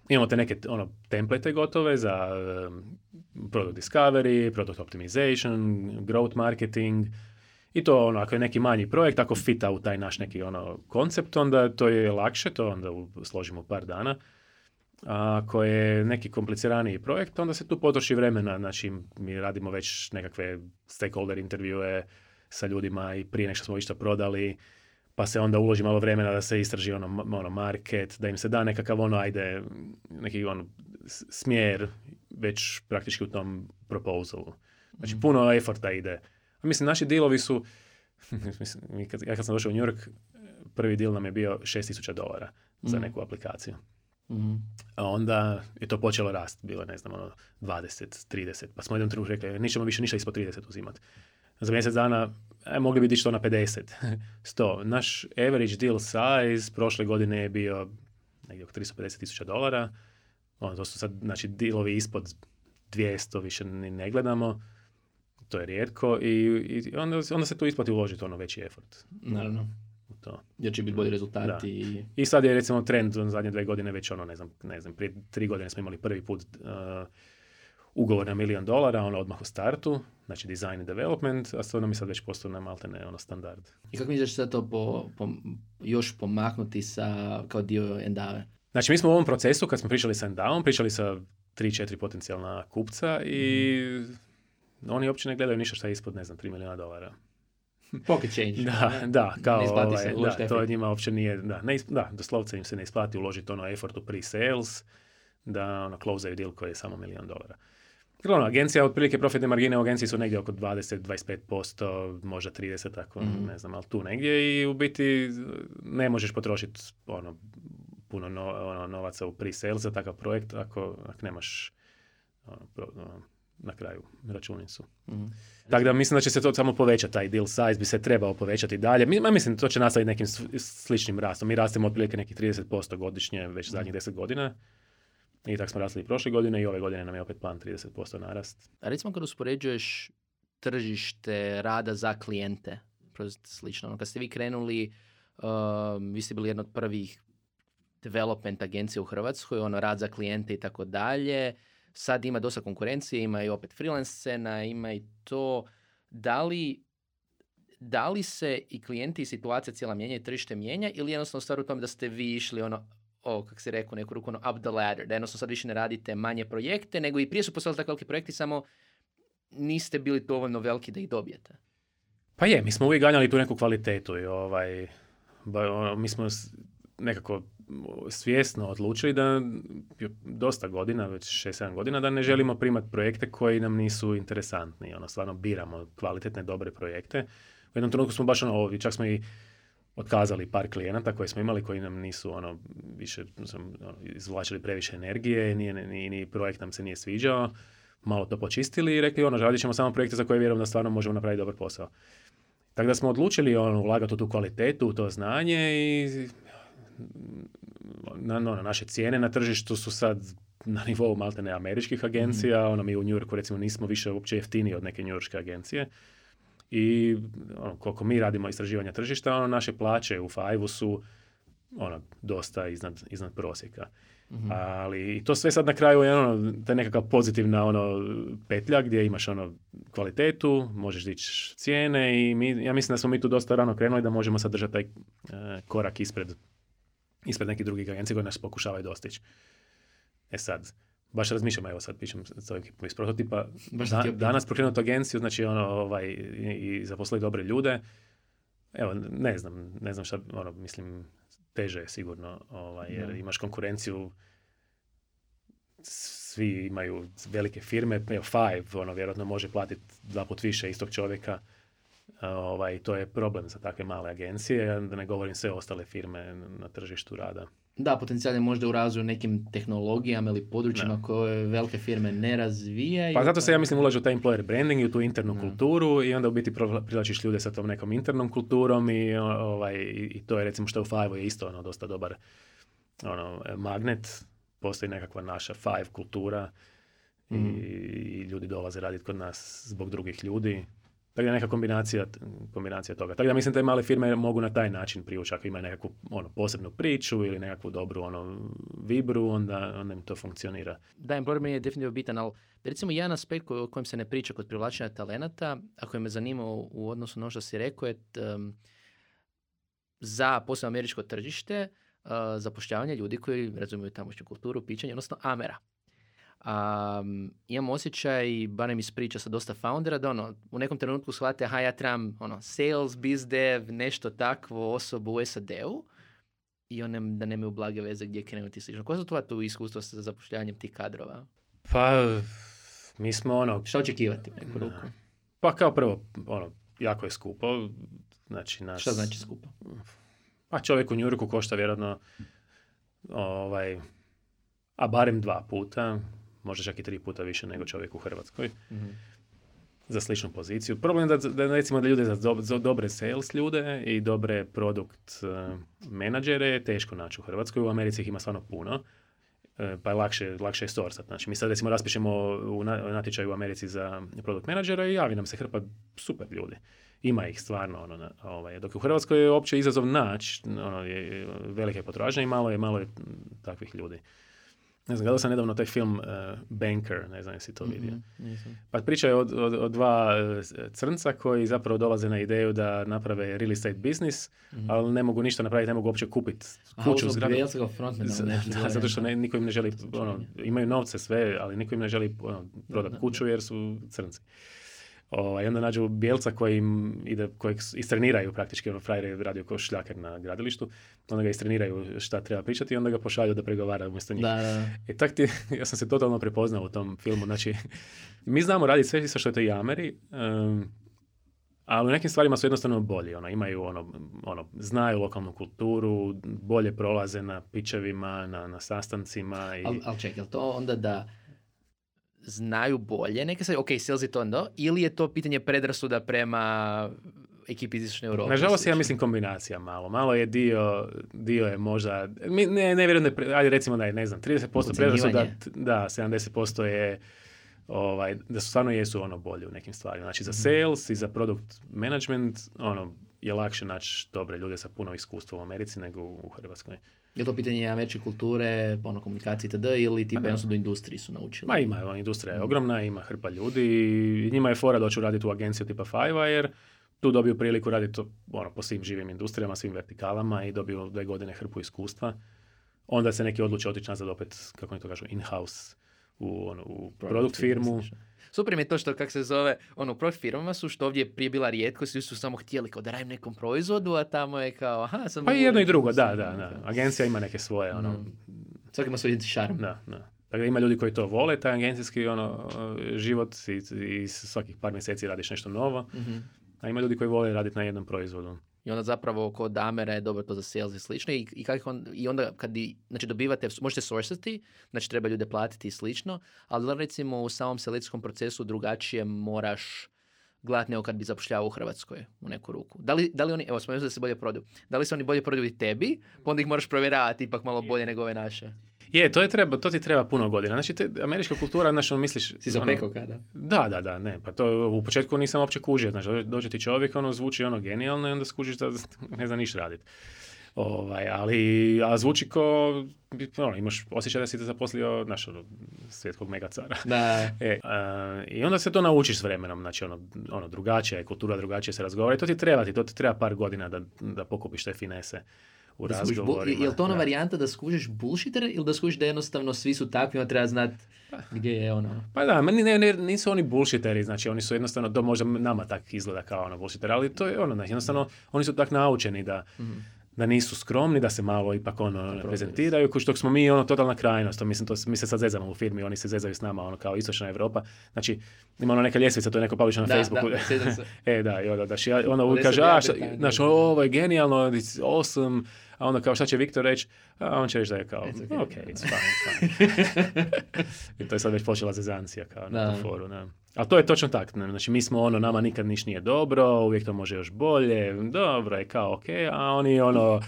Speaker 2: imamo te neke ono, template gotove za um, product discovery, product optimization, growth marketing, i to ono, ako je neki manji projekt, ako fita u taj naš neki ono koncept, onda to je lakše, to onda složimo par dana. A ako je neki kompliciraniji projekt, onda se tu potroši vremena. Znači, mi radimo već nekakve stakeholder intervjue sa ljudima i prije nešto smo išta prodali, pa se onda uloži malo vremena da se istraži ono, ono market, da im se da nekakav ono, ajde, neki ono smjer već praktički u tom proposalu. Znači, mhm. puno efforta ide Mislim, naši dilovi su, *laughs* mislim, kad, ja kad sam došao u New York, prvi deal nam je bio 6000 dolara za mhm. neku aplikaciju. mm A onda je to počelo rast, bilo ne znam, ono, 20, 30, pa smo jednom trenutku rekli, nećemo više ništa ispod 30 uzimati. Za mjesec dana e, mogli bi dići to na 50, 100. *laughs* Naš average deal size prošle godine je bio negdje oko 350 tisuća dolara. Ono, to su sad, znači, dealovi ispod 200 više ni ne gledamo to je rijetko i, i onda, onda se tu isplati uložiti ono veći effort.
Speaker 1: Naravno. To. Jer će biti bolji rezultati. I...
Speaker 2: I sad je recimo trend zadnje dve godine već ono, ne znam, ne znam, prije tri godine smo imali prvi put uh, ugovor na milion dolara, ono odmah u startu, znači design and development, a stvarno mi sad već postoji na maltene ono standard.
Speaker 1: I kako misliš da to po, po, još pomaknuti sa, kao dio Endave?
Speaker 2: Znači mi smo u ovom procesu, kad smo pričali sa Endavom, pričali sa tri, četiri potencijalna kupca i mm oni uopće ne gledaju ništa što je ispod, ne znam, 3 milijuna dolara. *laughs*
Speaker 1: Pocket change.
Speaker 2: da, da, kao, ne ovaj, se, da, to njima uopće nije, da, ne, da, doslovce im se ne isplati uložiti ono effort u pre-sales, da ono, close deal koji je samo milijon dolara. Ono, agencija, otprilike profitne margine u agenciji su negdje oko 20-25%, možda 30, tako, mm ne znam, ali tu negdje i u biti ne možeš potrošiti ono, puno no, ono, novaca u pre-sales za takav projekt ako, ako nemaš ono, pro, ono, na kraju računicu. mm Tako da mislim da će se to samo povećati, taj deal size bi se trebao povećati dalje. Mi, mislim to će nastaviti nekim sličnim rastom. Mi rastemo otprilike nekih 30% godišnje već zadnjih 10 godina. I tako smo rasli i prošle godine i ove godine nam je opet plan 30% narast.
Speaker 1: A recimo kad uspoređuješ tržište rada za klijente, slično, ono, kad ste vi krenuli, um, vi ste bili jedna od prvih development agencija u Hrvatskoj, ono, rad za klijente i tako dalje sad ima dosta konkurencije, ima i opet freelance scena, ima i to. Da li, da li se i klijenti i situacija cijela mijenja i tržište mijenja ili jednostavno stvar u tome da ste vi išli ono o, kak se rekao, neku ruku, ono, up the ladder, da jednostavno sad više ne radite manje projekte, nego i prije su postojali tako veliki projekti, samo niste bili dovoljno veliki da ih dobijete.
Speaker 2: Pa je, mi smo uvijek ganjali tu neku kvalitetu i ovaj, ono, mi smo nekako svjesno odlučili da dosta godina, već 6-7 godina, da ne želimo primati projekte koji nam nisu interesantni. Ono, stvarno biramo kvalitetne, dobre projekte. U jednom trenutku smo baš ono, čak smo i otkazali par klijenata koje smo imali koji nam nisu ono više sam, ono, izvlačili previše energije, nije, ni, ni projekt nam se nije sviđao, malo to počistili i rekli ono, radit ćemo samo projekte za koje vjerujem da stvarno možemo napraviti dobar posao. Tako da smo odlučili ono, ulagati u tu kvalitetu, u to znanje i na, no, naše cijene na tržištu su sad na nivou maltene američkih agencija, mm ono mi u New Yorku recimo nismo više uopće jeftini od neke njujorške agencije. I ono, koliko mi radimo istraživanja tržišta, ono, naše plaće u Five su ono, dosta iznad, iznad prosjeka. mm Ali to sve sad na kraju je ono, ta nekakva pozitivna ono, petlja gdje imaš ono, kvalitetu, možeš dići cijene i mi, ja mislim da smo mi tu dosta rano krenuli da možemo sad držati taj e, korak ispred, ispred nekih drugih agencija koje nas pokušavaju dostići. E sad, baš razmišljam, evo sad pišem s ekipom iz prototipa, da, danas pokrenuti agenciju, znači ono, ovaj, i, i zaposlili dobre ljude, evo, ne znam, ne znam šta, ono, mislim, teže je sigurno, ovaj, jer imaš konkurenciju, svi imaju velike firme, evo, Five, ono, vjerojatno može platiti dva put više istog čovjeka, ovaj, to je problem za takve male agencije, da ne govorim sve ostale firme na tržištu rada.
Speaker 1: Da, potencijal je možda u razvoju nekim tehnologijama ili područjima koje velike firme ne razvijaju.
Speaker 2: Pa zato se ja mislim ulažu u taj employer branding i u tu internu kulturu i onda u biti privlačiš ljude sa tom nekom internom kulturom i, ovaj, i to je recimo što u Five je isto ono, dosta dobar ono, magnet. Postoji nekakva naša Five kultura i, mhm. i ljudi dolaze raditi kod nas zbog drugih ljudi. Tako da neka kombinacija, kombinacija toga. Tako da mislim da te male firme mogu na taj način privući ako imaju nekakvu ono, posebnu priču ili nekakvu dobru ono, vibru, onda, onda im to funkcionira.
Speaker 1: Da, employer je definitivno bitan, ali recimo jedan aspekt o kojem se ne priča kod privlačenja talenata, a koji me zanima u odnosu na ono što si rekao, je za posebno američko tržište uh, zapošljavanje ljudi koji razumiju tamošnju kulturu, pićanje, odnosno amera. Um, imam osjećaj, barem iz priča sa dosta foundera, da ono, u nekom trenutku shvate, aha, ja trebam ono, sales, biz dev, nešto takvo osobu u SAD-u i one da nemaju blage veze gdje krenuti slično. Koja su tvoja tu iskustva sa zapošljavanjem tih kadrova?
Speaker 2: Pa, mi smo ono...
Speaker 1: Što očekivati neku ruku?
Speaker 2: Pa kao prvo, ono, jako je skupo. Znači, nas...
Speaker 1: Šta znači skupo?
Speaker 2: Pa čovjek u Njurku košta vjerojatno ovaj, a barem dva puta možda čak i tri puta više nego čovjek u Hrvatskoj. mm Za sličnu poziciju. Problem je da, da recimo da ljude za, za dobre sales ljude i dobre produkt uh, menadžere je teško naći u Hrvatskoj. U Americi ih ima stvarno puno. Uh, pa je lakše, lakše je sourcat. Znači, mi sad recimo raspišemo u natječaju u Americi za produkt menadžera i javi nam se hrpa super ljudi. Ima ih stvarno. Ono, ovaj, dok u Hrvatskoj je opće izazov naći. Ono, je, velike potražnje i malo je, malo je takvih ljudi. Ne znam, gledao sam nedavno taj film uh, Banker, ne znam jesi to vidio. Mm-hmm, pa priča je o, o, dva uh, crnca koji zapravo dolaze na ideju da naprave real estate business, mm-hmm. ali ne mogu ništa napraviti, ne mogu uopće kupiti kuću zgradu. da, zato što ne, niko im ne želi, ono, imaju novce sve, ali niko im ne želi ono, prodati kuću jer su crnci. Ovaj, onda nađu bijelca koji im ide, kojeg istreniraju praktički, ono frajer je radio kao šljaker na gradilištu, onda ga istreniraju šta treba pričati i onda ga pošalju da pregovara umjesto njih. Da, da. E tak ti, *laughs* ja sam se totalno prepoznao u tom filmu, znači mi znamo raditi sve što je to i Ameri, um, ali u nekim stvarima su jednostavno bolji, ono, imaju ono, ono, znaju lokalnu kulturu, bolje prolaze na pičevima, na, na sastancima. I...
Speaker 1: Ali al ček, je to onda da znaju bolje neke stvari, ok, sales je to onda, ili je to pitanje predrasuda prema ekipi iz Istočne Europe?
Speaker 2: Nažalost, ja mislim kombinacija malo. Malo je dio, dio je možda, ne, ne vjerujem da je, ajde recimo da je, ne znam, 30% predrasuda, da, 70% je ovaj, da su stvarno jesu ono bolje u nekim stvarima. Znači za mhm. sales i za product management ono, je lakše naći dobre ljude sa puno iskustva u Americi nego u Hrvatskoj.
Speaker 1: Je to pitanje američke kulture, ono, komunikacije itd. ili tipa jednostavno do industriji su naučili?
Speaker 2: Ma ima, industrija je ogromna, ima hrpa ljudi i njima je fora doći raditi u agenciju tipa Five, jer tu dobiju priliku raditi ono, po svim živim industrijama, svim vertikalama i dobiju dve godine hrpu iskustva. Onda se neki odluče otići nazad opet, kako oni to kažu, in-house u, ono, u produkt firmu.
Speaker 1: Super mi je to što, kak se zove, ono, produkt firmama su, što ovdje je prije bila rijetko, svi su samo htjeli kao da radim nekom proizvodu, a tamo je kao, aha, sam...
Speaker 2: Pa i jedno i drugo, da, da, da. Agencija ima neke svoje, ono...
Speaker 1: Mm. Svaki ima svoj šarm.
Speaker 2: Da, da. Dakle, ima ljudi koji to vole, taj agencijski ono, život i, i svakih par mjeseci radiš nešto novo. mm A ima ljudi koji vole raditi na jednom proizvodu.
Speaker 1: I onda zapravo kod Damera je dobro to za sales i slično. I, i, on, i onda kad znači, dobivate, možete sourcati, znači treba ljude platiti i slično, ali recimo u samom selekcijskom procesu drugačije moraš gledati nego kad bi zapošljavao u Hrvatskoj u neku ruku. Da li, da li oni, evo spomenuo da se bolje prodaju, da li se oni bolje prodaju i tebi, pa onda ih moraš provjeravati ipak malo bolje nego ove naše?
Speaker 2: Je, to, je treba, to ti treba puno godina. Znači, te, američka kultura, znači, misliš...
Speaker 1: Si zapekao ono, kada?
Speaker 2: Da, da, da, ne. Pa to u početku nisam uopće kužio. Znači, dođe ti čovjek, ono, zvuči ono genijalno i onda skužiš da *laughs* ne zna niš raditi. Ovaj, ali, a zvuči ko, ono, imaš osjećaj da si te zaposlio, znaš, ono, svjetkog megacara.
Speaker 1: Da. *laughs*
Speaker 2: E, I onda se to naučiš s vremenom, znači, ono, ono drugačija je kultura, drugačije se razgovara i to ti treba, ti, to ti treba par godina da, da pokupiš te finese u da razgovorima.
Speaker 1: Je li to ona varijanta da skužiš bullshitter ili da skužiš da jednostavno svi su takvi, on treba znati gdje je ono?
Speaker 2: Pa da, meni ne, ne, nisu oni bullshitteri, znači oni su jednostavno, to možda nama tak izgleda kao ono bullshitter, ali to je ono, znači, jednostavno oni su tak naučeni da, mm da nisu skromni, da se malo ipak ono prezentiraju, ko što smo mi ono totalna krajnost, to mislim, to, mi se sad zezamo u firmi, oni se zezaju s nama, ono kao istočna Europa, znači ima ono neka ljestvica, to je neko publish na da, Facebooku, *laughs* da, *laughs* e da, i onda, da, ono kaže, a, znaš, ovo je genijalno, it's awesome, a onda kao šta će Viktor reći, a on će reći da je kao, it's okay, ok, it's fine, it's fine. *laughs* I to je sad već počela zezancija kao na foru, ne. Ali to je točno tako, znači mi smo ono, nama nikad niš nije dobro, uvijek to može još bolje, dobro je kao ok, a oni ono,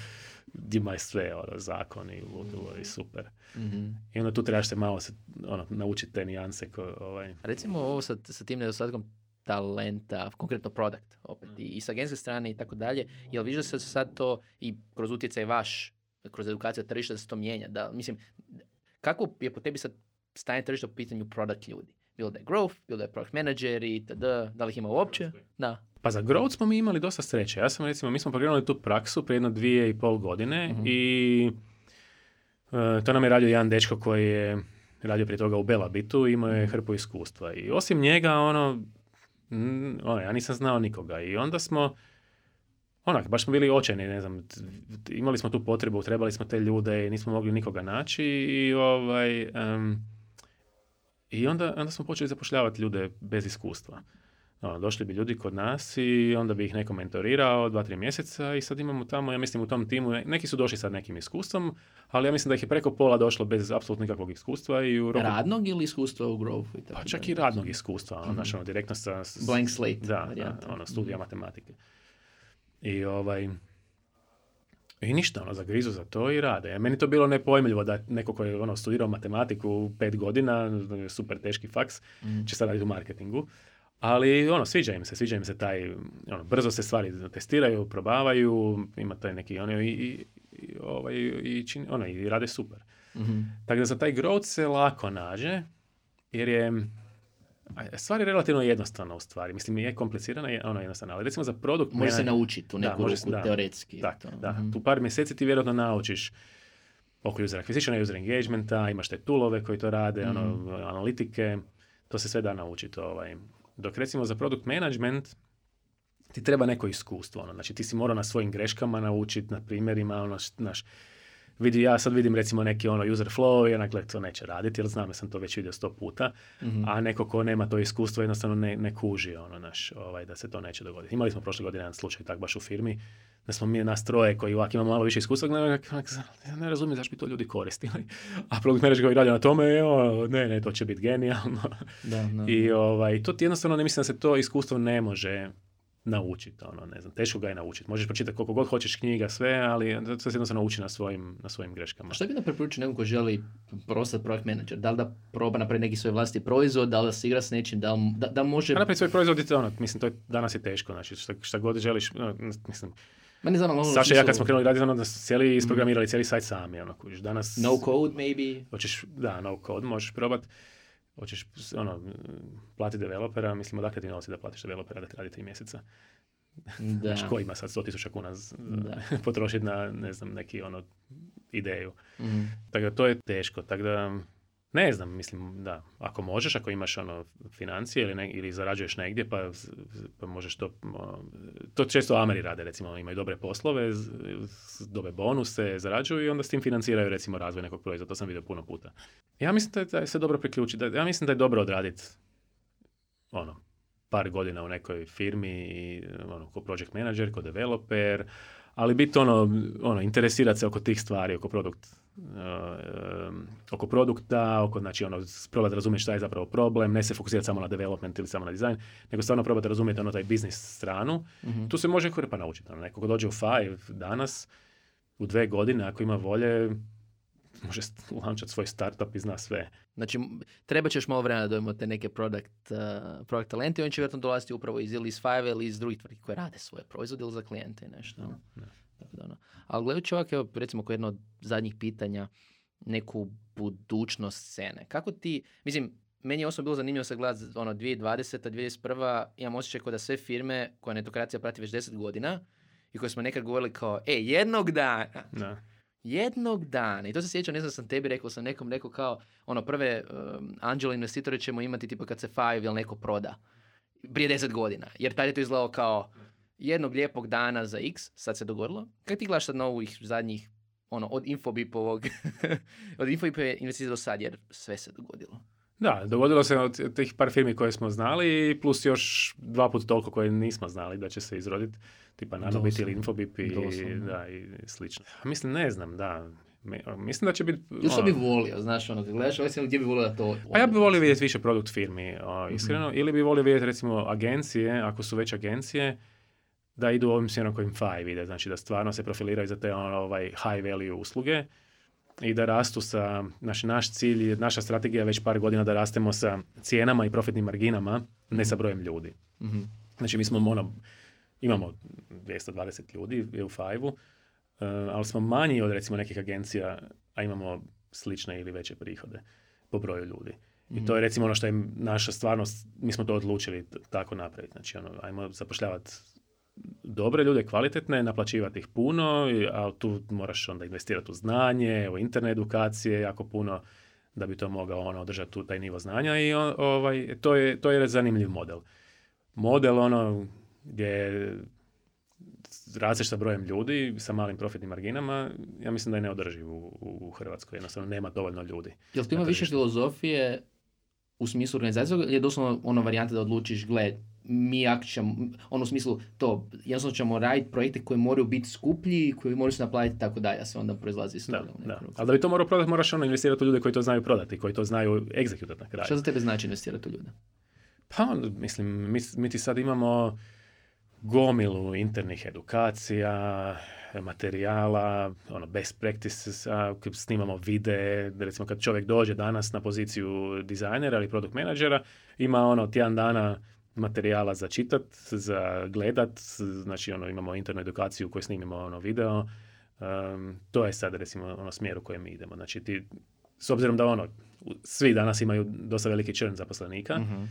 Speaker 2: imaju sve, ono, zakoni, ludilo i super. Mm-hmm. I onda tu trebaš se malo se, ono, naučiti te nijanse. Ko, ovaj.
Speaker 1: Recimo ovo sa, sa tim nedostatkom talenta, konkretno product, opet, i, i sa agenske strane i tako dalje, jel vidiš da se sad to i kroz utjecaj vaš, kroz edukaciju tržišta da se to mijenja, da, mislim, kako je po tebi sad stanje tržišta po pitanju product ljudi? Bilo da je growth, bilo da je product manager i td. Da li ih ima uopće? Da.
Speaker 2: Pa za growth smo mi imali dosta sreće. Ja sam recimo, mi smo pokrenuli tu praksu prije jedno dvije i pol godine mhm. i uh, to nam je radio jedan dečko koji je radio prije toga u Belabitu i imao je mhm. hrpu iskustva. I osim njega, ono, mm, ono, ja nisam znao nikoga. I onda smo, onak, baš smo bili očajni, ne znam, imali smo tu potrebu, trebali smo te ljude i nismo mogli nikoga naći i ovaj, i onda, onda smo počeli zapošljavati ljude bez iskustva. No, došli bi ljudi kod nas i onda bi ih neko mentorirao dva, tri mjeseca i sad imamo tamo, ja mislim u tom timu, neki su došli sad nekim iskustvom, ali ja mislim da ih je preko pola došlo bez apsolutno nikakvog iskustva. I u roku...
Speaker 1: Radnog ili iskustva u growthu?
Speaker 2: Pa čak i radnog iskustva, mm-hmm. ono, direktno sa...
Speaker 1: Blank slate.
Speaker 2: Da, da ono, studija mm matematike. I ovaj, i ništa, ono, zagrizu za to i rade. Ja, meni to bilo nepojmljivo da neko koji je ono, studirao matematiku pet godina, super teški faks, mm. će sad raditi u marketingu. Ali ono, sviđa im se, sviđa im se taj, ono, brzo se stvari testiraju, probavaju, ima taj neki, ono, i, i, i, ovaj, i, čini, ono, i rade super. Mm-hmm. Tako da za taj growth se lako nađe, jer je, Stvar je relativno jednostavna u stvari. Mislim, je komplicirana, je ono jednostavna. Ali recimo za produkt...
Speaker 1: Može se naučiti u neku da, ruku, da, teoretski.
Speaker 2: Tak, da. Mm-hmm. Tu par mjeseci ti vjerojatno naučiš oko user acquisition, user engagementa, imaš te toolove koji to rade, mm-hmm. ono, analitike. To se sve da naučiti. Ovaj. Dok recimo za produkt management ti treba neko iskustvo. Ono. Znači ti si morao na svojim greškama naučiti, na primjerima, ono, naš, vidi, ja sad vidim recimo neki ono user flow i onak, to neće raditi, jer znam da sam to već vidio sto puta, mm-hmm. a neko ko nema to iskustvo jednostavno ne, ne kuži ono, naš, ovaj, da se to neće dogoditi. Imali smo prošle godine jedan slučaj tak baš u firmi, da smo mi nas troje koji ovak imamo malo više iskustva, ne, ne, razumijem zašto bi to ljudi koristili. *laughs* A produkt manager koji radi na tome, evo, ne, ne, to će biti genijalno. Da, da, I ovaj, to ti jednostavno ne mislim da se to iskustvo ne može naučiti, ono, ne znam, teško ga je naučiti. Možeš pročitati koliko god hoćeš knjiga, sve, ali to se jednostavno nauči na svojim, na svojim greškama.
Speaker 1: A što bi da preporučio nekom ko želi prostati projekt manager? Da li da proba napraviti neki svoj vlastiti proizvod, da li da se igra s nečim, da, li, da, da može... A
Speaker 2: napraviti svoj proizvod, ono, mislim, to je, danas je teško, znači, šta, šta god želiš, ono, mislim,
Speaker 1: Ma ne znam, ono
Speaker 2: Saša ja kad smo krenuli raditi, ono da su cijeli isprogramirali cijeli sajt sami, ono, kužiš, danas...
Speaker 1: No code, maybe?
Speaker 2: Hoćeš, da, no code, možeš probati hoćeš ono, platiti developera, mislim, odakle ti novci da platiš developera da ti radi tri mjeseca.
Speaker 1: Da.
Speaker 2: Znaš, ko ima sad 100.000 kuna *laughs* potrošiti na, ne znam, neki ono ideju.
Speaker 1: Mhm.
Speaker 2: Tako da to je teško. Tako da, ne znam, mislim da, ako možeš, ako imaš ono financije ili, ne, ili zarađuješ negdje, pa, pa možeš to, to često Ameri rade, recimo, imaju dobre poslove, dobe bonuse, zarađuju i onda s tim financiraju recimo razvoj nekog proizvoda, to sam vidio puno puta. Ja mislim da da se dobro priključiti, da, ja mislim da je dobro odraditi ono, par godina u nekoj firmi, ono, ko project manager, ko developer, ali biti ono, ono, interesirati se oko tih stvari, oko produkt, oko produkta, oko, znači, ono, probati razumjeti šta je zapravo problem, ne se fokusirati samo na development ili samo na dizajn, nego stvarno probati razumjeti ono taj biznis stranu.
Speaker 1: Mhm.
Speaker 2: Tu se može hrpa naučiti. Ono, neko ko dođe u Five danas, u dve godine, ako ima volje, može lančati svoj startup i zna sve.
Speaker 1: Znači, trebat ćeš malo vremena da te neke product, uh, product talente i oni će vjerojatno dolaziti upravo iz ili iz Five ili iz drugih tvrtki koje rade svoje proizvode ili za klijente i nešto. ono.
Speaker 2: Da.
Speaker 1: Tako da, ono. Ali gledajući ovako, evo, recimo, kao jedno od zadnjih pitanja, neku budućnost scene. Kako ti, mislim, meni je osobno bilo zanimljivo se gledati ono 2020. 2021. Imam osjećaj kao da sve firme koje netokracija prati već 10 godina i koje smo nekad govorili kao, e, jednog dana,
Speaker 2: Da.
Speaker 1: jednog dana, i to se sjećam, ne znam, sam tebi rekao, sam nekom rekao kao, ono, prve um, anđel investitore ćemo imati tipa kad se Five ili neko proda. Prije deset godina. Jer tada je to izgledalo kao jednog lijepog dana za X, sad se dogodilo. Kako ti gledaš sad na ovih zadnjih, ono, od Infobipovog, *laughs* od Infobipove investicije do sad, jer sve se dogodilo.
Speaker 2: Da, dogodilo se od tih par firmi koje smo znali, plus još dva put toliko koje nismo znali da će se izroditi, tipa Nanobit ili. Infobip i,
Speaker 1: Doslovno.
Speaker 2: da, i slično. Mislim, ne znam, da. Mislim da će biti...
Speaker 1: Ili što
Speaker 2: ono,
Speaker 1: bi volio, znaš, ono, kad gledaš ovaj gdje bi volio da to...
Speaker 2: Pa ja bi volio vidjeti više produkt firmi, o,
Speaker 1: Mhm.
Speaker 2: iskreno, ili bi volio vidjeti recimo agencije, ako su već agencije, da idu ovim smjerom kojim Five ide, znači da stvarno se profiliraju za te ono, ovaj high value usluge i da rastu sa, znači naš cilj, naša strategija je već par godina da rastemo sa cijenama i profitnim marginama, ne sa brojem ljudi.
Speaker 1: Mhm.
Speaker 2: Znači mi smo ono, imamo 220 ljudi u Five-u, eh, ali smo manji od recimo nekih agencija, a imamo slične ili veće prihode po broju ljudi. I to je recimo ono što je naša stvarnost, mi smo to odlučili t- tako napraviti. Znači ono, ajmo zapošljavati dobre ljude, kvalitetne, naplaćivati ih puno, a tu moraš onda investirati u znanje, u interne edukacije, jako puno da bi to mogao ono, održati tu taj nivo znanja i ovaj, to, je, to je zanimljiv model. Model ono gdje rasteš sa brojem ljudi, sa malim profitnim marginama, ja mislim da je neodrživ u, u Hrvatskoj. Jednostavno nema dovoljno ljudi.
Speaker 1: Jel tu ima više filozofije u smislu organizacije ili je doslovno ono varijanta da odlučiš, gle, mi ćemo, ono u smislu to, jednostavno ćemo raditi projekte koji moraju biti skuplji, koji moraju se naplatiti tako dalje, a se onda proizlazi iz
Speaker 2: Da,
Speaker 1: toga
Speaker 2: da.
Speaker 1: ruku.
Speaker 2: Ali da bi to morao prodati, moraš ono investirati u ljude koji to znaju prodati, koji to znaju egzekutati na kraju.
Speaker 1: Šta za tebe znači investirati u ljude?
Speaker 2: Pa, mislim, mi, mi ti sad imamo gomilu internih edukacija, materijala, ono, best practices, snimamo videe, recimo kad čovjek dođe danas na poziciju dizajnera ili product menadžera, ima ono tjedan dana materijala za čitat, za gledat, znači ono, imamo internu edukaciju koju snimimo ono video, Um, to je sad recimo ono smjer u kojem mi idemo. Znači ti, s obzirom da ono, svi danas imaju dosta veliki črn zaposlenika,
Speaker 1: Mhm.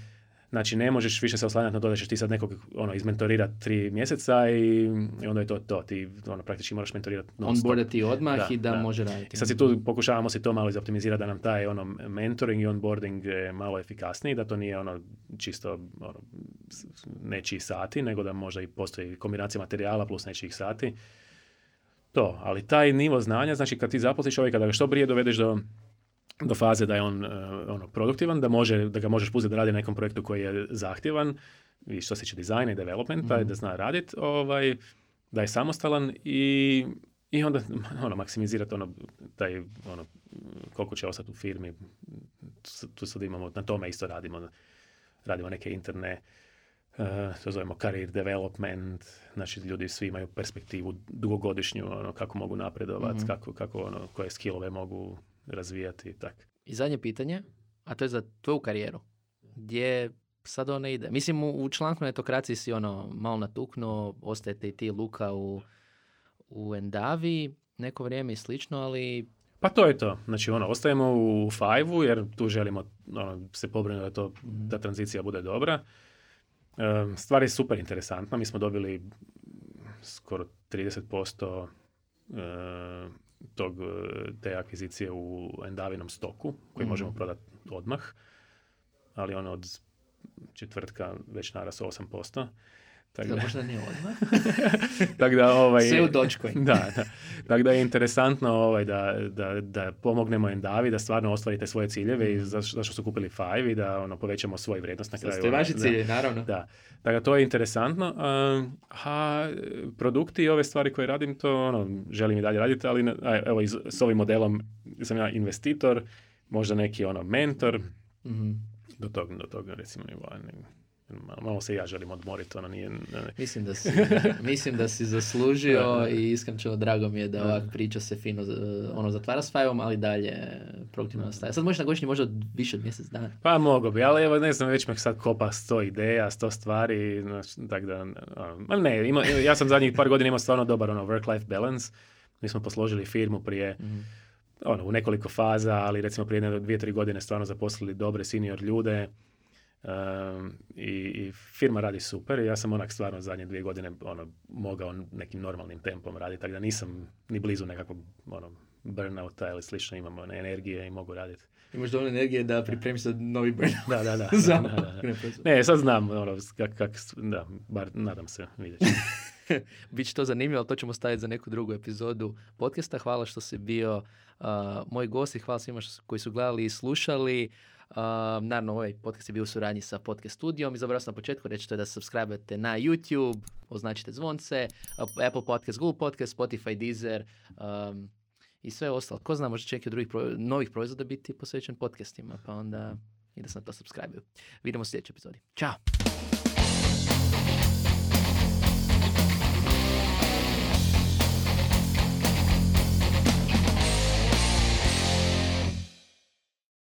Speaker 2: Znači ne možeš više se oslanjati na to da ćeš ti sad nekog ono, izmentorirati tri mjeseca i, i onda je to to. Ti ono, praktički moraš mentorirati non stop.
Speaker 1: Onboardati odmah
Speaker 2: Da,
Speaker 1: i da,
Speaker 2: da.
Speaker 1: može raditi.
Speaker 2: I sad si tu pokušavamo si to malo izoptimizirati da nam taj ono mentoring i onboarding je malo efikasniji, da to nije ono čisto ono, nečiji sati, nego da možda i postoji kombinacija materijala plus nečijih sati. To, ali taj nivo znanja, znači kad ti zaposliš čovjeka da ga što prije dovedeš do, do faze da je on eh, ono, produktivan, da, može, da ga možeš pustiti da radi na nekom projektu koji je zahtjevan, i što se tiče dizajna i developmenta,
Speaker 1: Mhm.
Speaker 2: da zna raditi, ovaj, da je samostalan i, i onda *laughs* ono, maksimizirati ono, taj, ono, koliko će ostati u firmi. Tu- sad imamo, na tome isto radimo. Radimo neke interne Uh, to zovemo career development, znači ljudi svi imaju perspektivu dugogodišnju, ono, kako mogu napredovati,
Speaker 1: Mhm.
Speaker 2: kako, kako ono, koje skillove mogu razvijati i tak.
Speaker 1: I zadnje pitanje, a to je za tvoju karijeru. Gdje sad ona ide? Mislim, u, u članku netokraciji si ono malo natuknuo, ostajete i ti Luka u, u Endavi neko vrijeme i slično, ali
Speaker 2: Pa to je to. Znači, ono, ostajemo u Five-u jer tu želimo ono, se pobrinuti da, to, da tranzicija bude dobra. Um, stvar je super interesantna. Mi smo dobili skoro 30% uh, tog, te akvizicije u endavinom stoku koji
Speaker 1: Mhm.
Speaker 2: možemo prodati odmah, ali ono od četvrtka već narasao 8%. Tako
Speaker 1: Da,
Speaker 2: da,
Speaker 1: možda ne odmah. *laughs*
Speaker 2: tak da, ovaj,
Speaker 1: Sve u Dogecoin. *laughs*
Speaker 2: da, da. Tako da je interesantno ovaj, da, da, da pomognemo Endavi da stvarno ostvarite svoje ciljeve i za- zašto su kupili Five i da ono, povećamo svoju vrijednost na kraju.
Speaker 1: To
Speaker 2: ono,
Speaker 1: vaši
Speaker 2: da.
Speaker 1: cilj, naravno.
Speaker 2: Da, dakle to je interesantno. Um, a produkti i ove stvari koje radim, to ono, želim i dalje raditi, ali a, evo s- ovim modelom sam ja investitor, možda neki ono mentor,
Speaker 1: Mhm.
Speaker 2: do tog, do tog recimo nivoa. Malo, se ja želim odmoriti, ono nije...
Speaker 1: Mislim da si, *laughs* mislim da si zaslužio i iskreno drago mi je da ovak priča se fino ono zatvara s Fiveom, ali dalje produktivno nastaje. Sad možeš na godišnji možda više od mjesec dana.
Speaker 2: Pa mogo bi, ali evo ne znam, već me sad kopa sto ideja, sto stvari, znači, tak da, ono, ne, ima, ja sam zadnjih par godina imao stvarno dobar ono, work-life balance. Mi smo posložili firmu prije,
Speaker 1: Mhm.
Speaker 2: ono, u nekoliko faza, ali recimo prije jedne, dvije, tri godine stvarno zaposlili dobre senior ljude um, i, i firma radi super i ja sam onak stvarno zadnje dvije godine ono, mogao nekim normalnim tempom raditi, tako da nisam ni blizu nekakvog ono, burnouta ili slično, imamo ne, energije i mogu raditi.
Speaker 1: Imaš dovoljno energije da pripremiš za novi burnout.
Speaker 2: Da, da, da. *laughs* Da, da, da. Ne, sad znam, ono, kak, kak, da, bar nadam se, vidjet ćemo. *laughs*
Speaker 1: Biće to zanimljivo, ali to ćemo staviti za neku drugu epizodu podcasta. Hvala što si bio uh, moj gost i hvala svima koji su gledali i slušali. Naravno, ovaj podcast je bio u suradnji sa podcast studijom i zaboravio sam na početku reći to je da se subscribe na YouTube, označite zvonce, Apple Podcast, Google Podcast, Spotify, Deezer um, i sve ostalo. Ko zna, možda će neki od drugih pro- novih proizvoda biti posvećen podcastima, pa onda i da se na to subscribe Vidimo u sljedećoj epizodi. Ćao!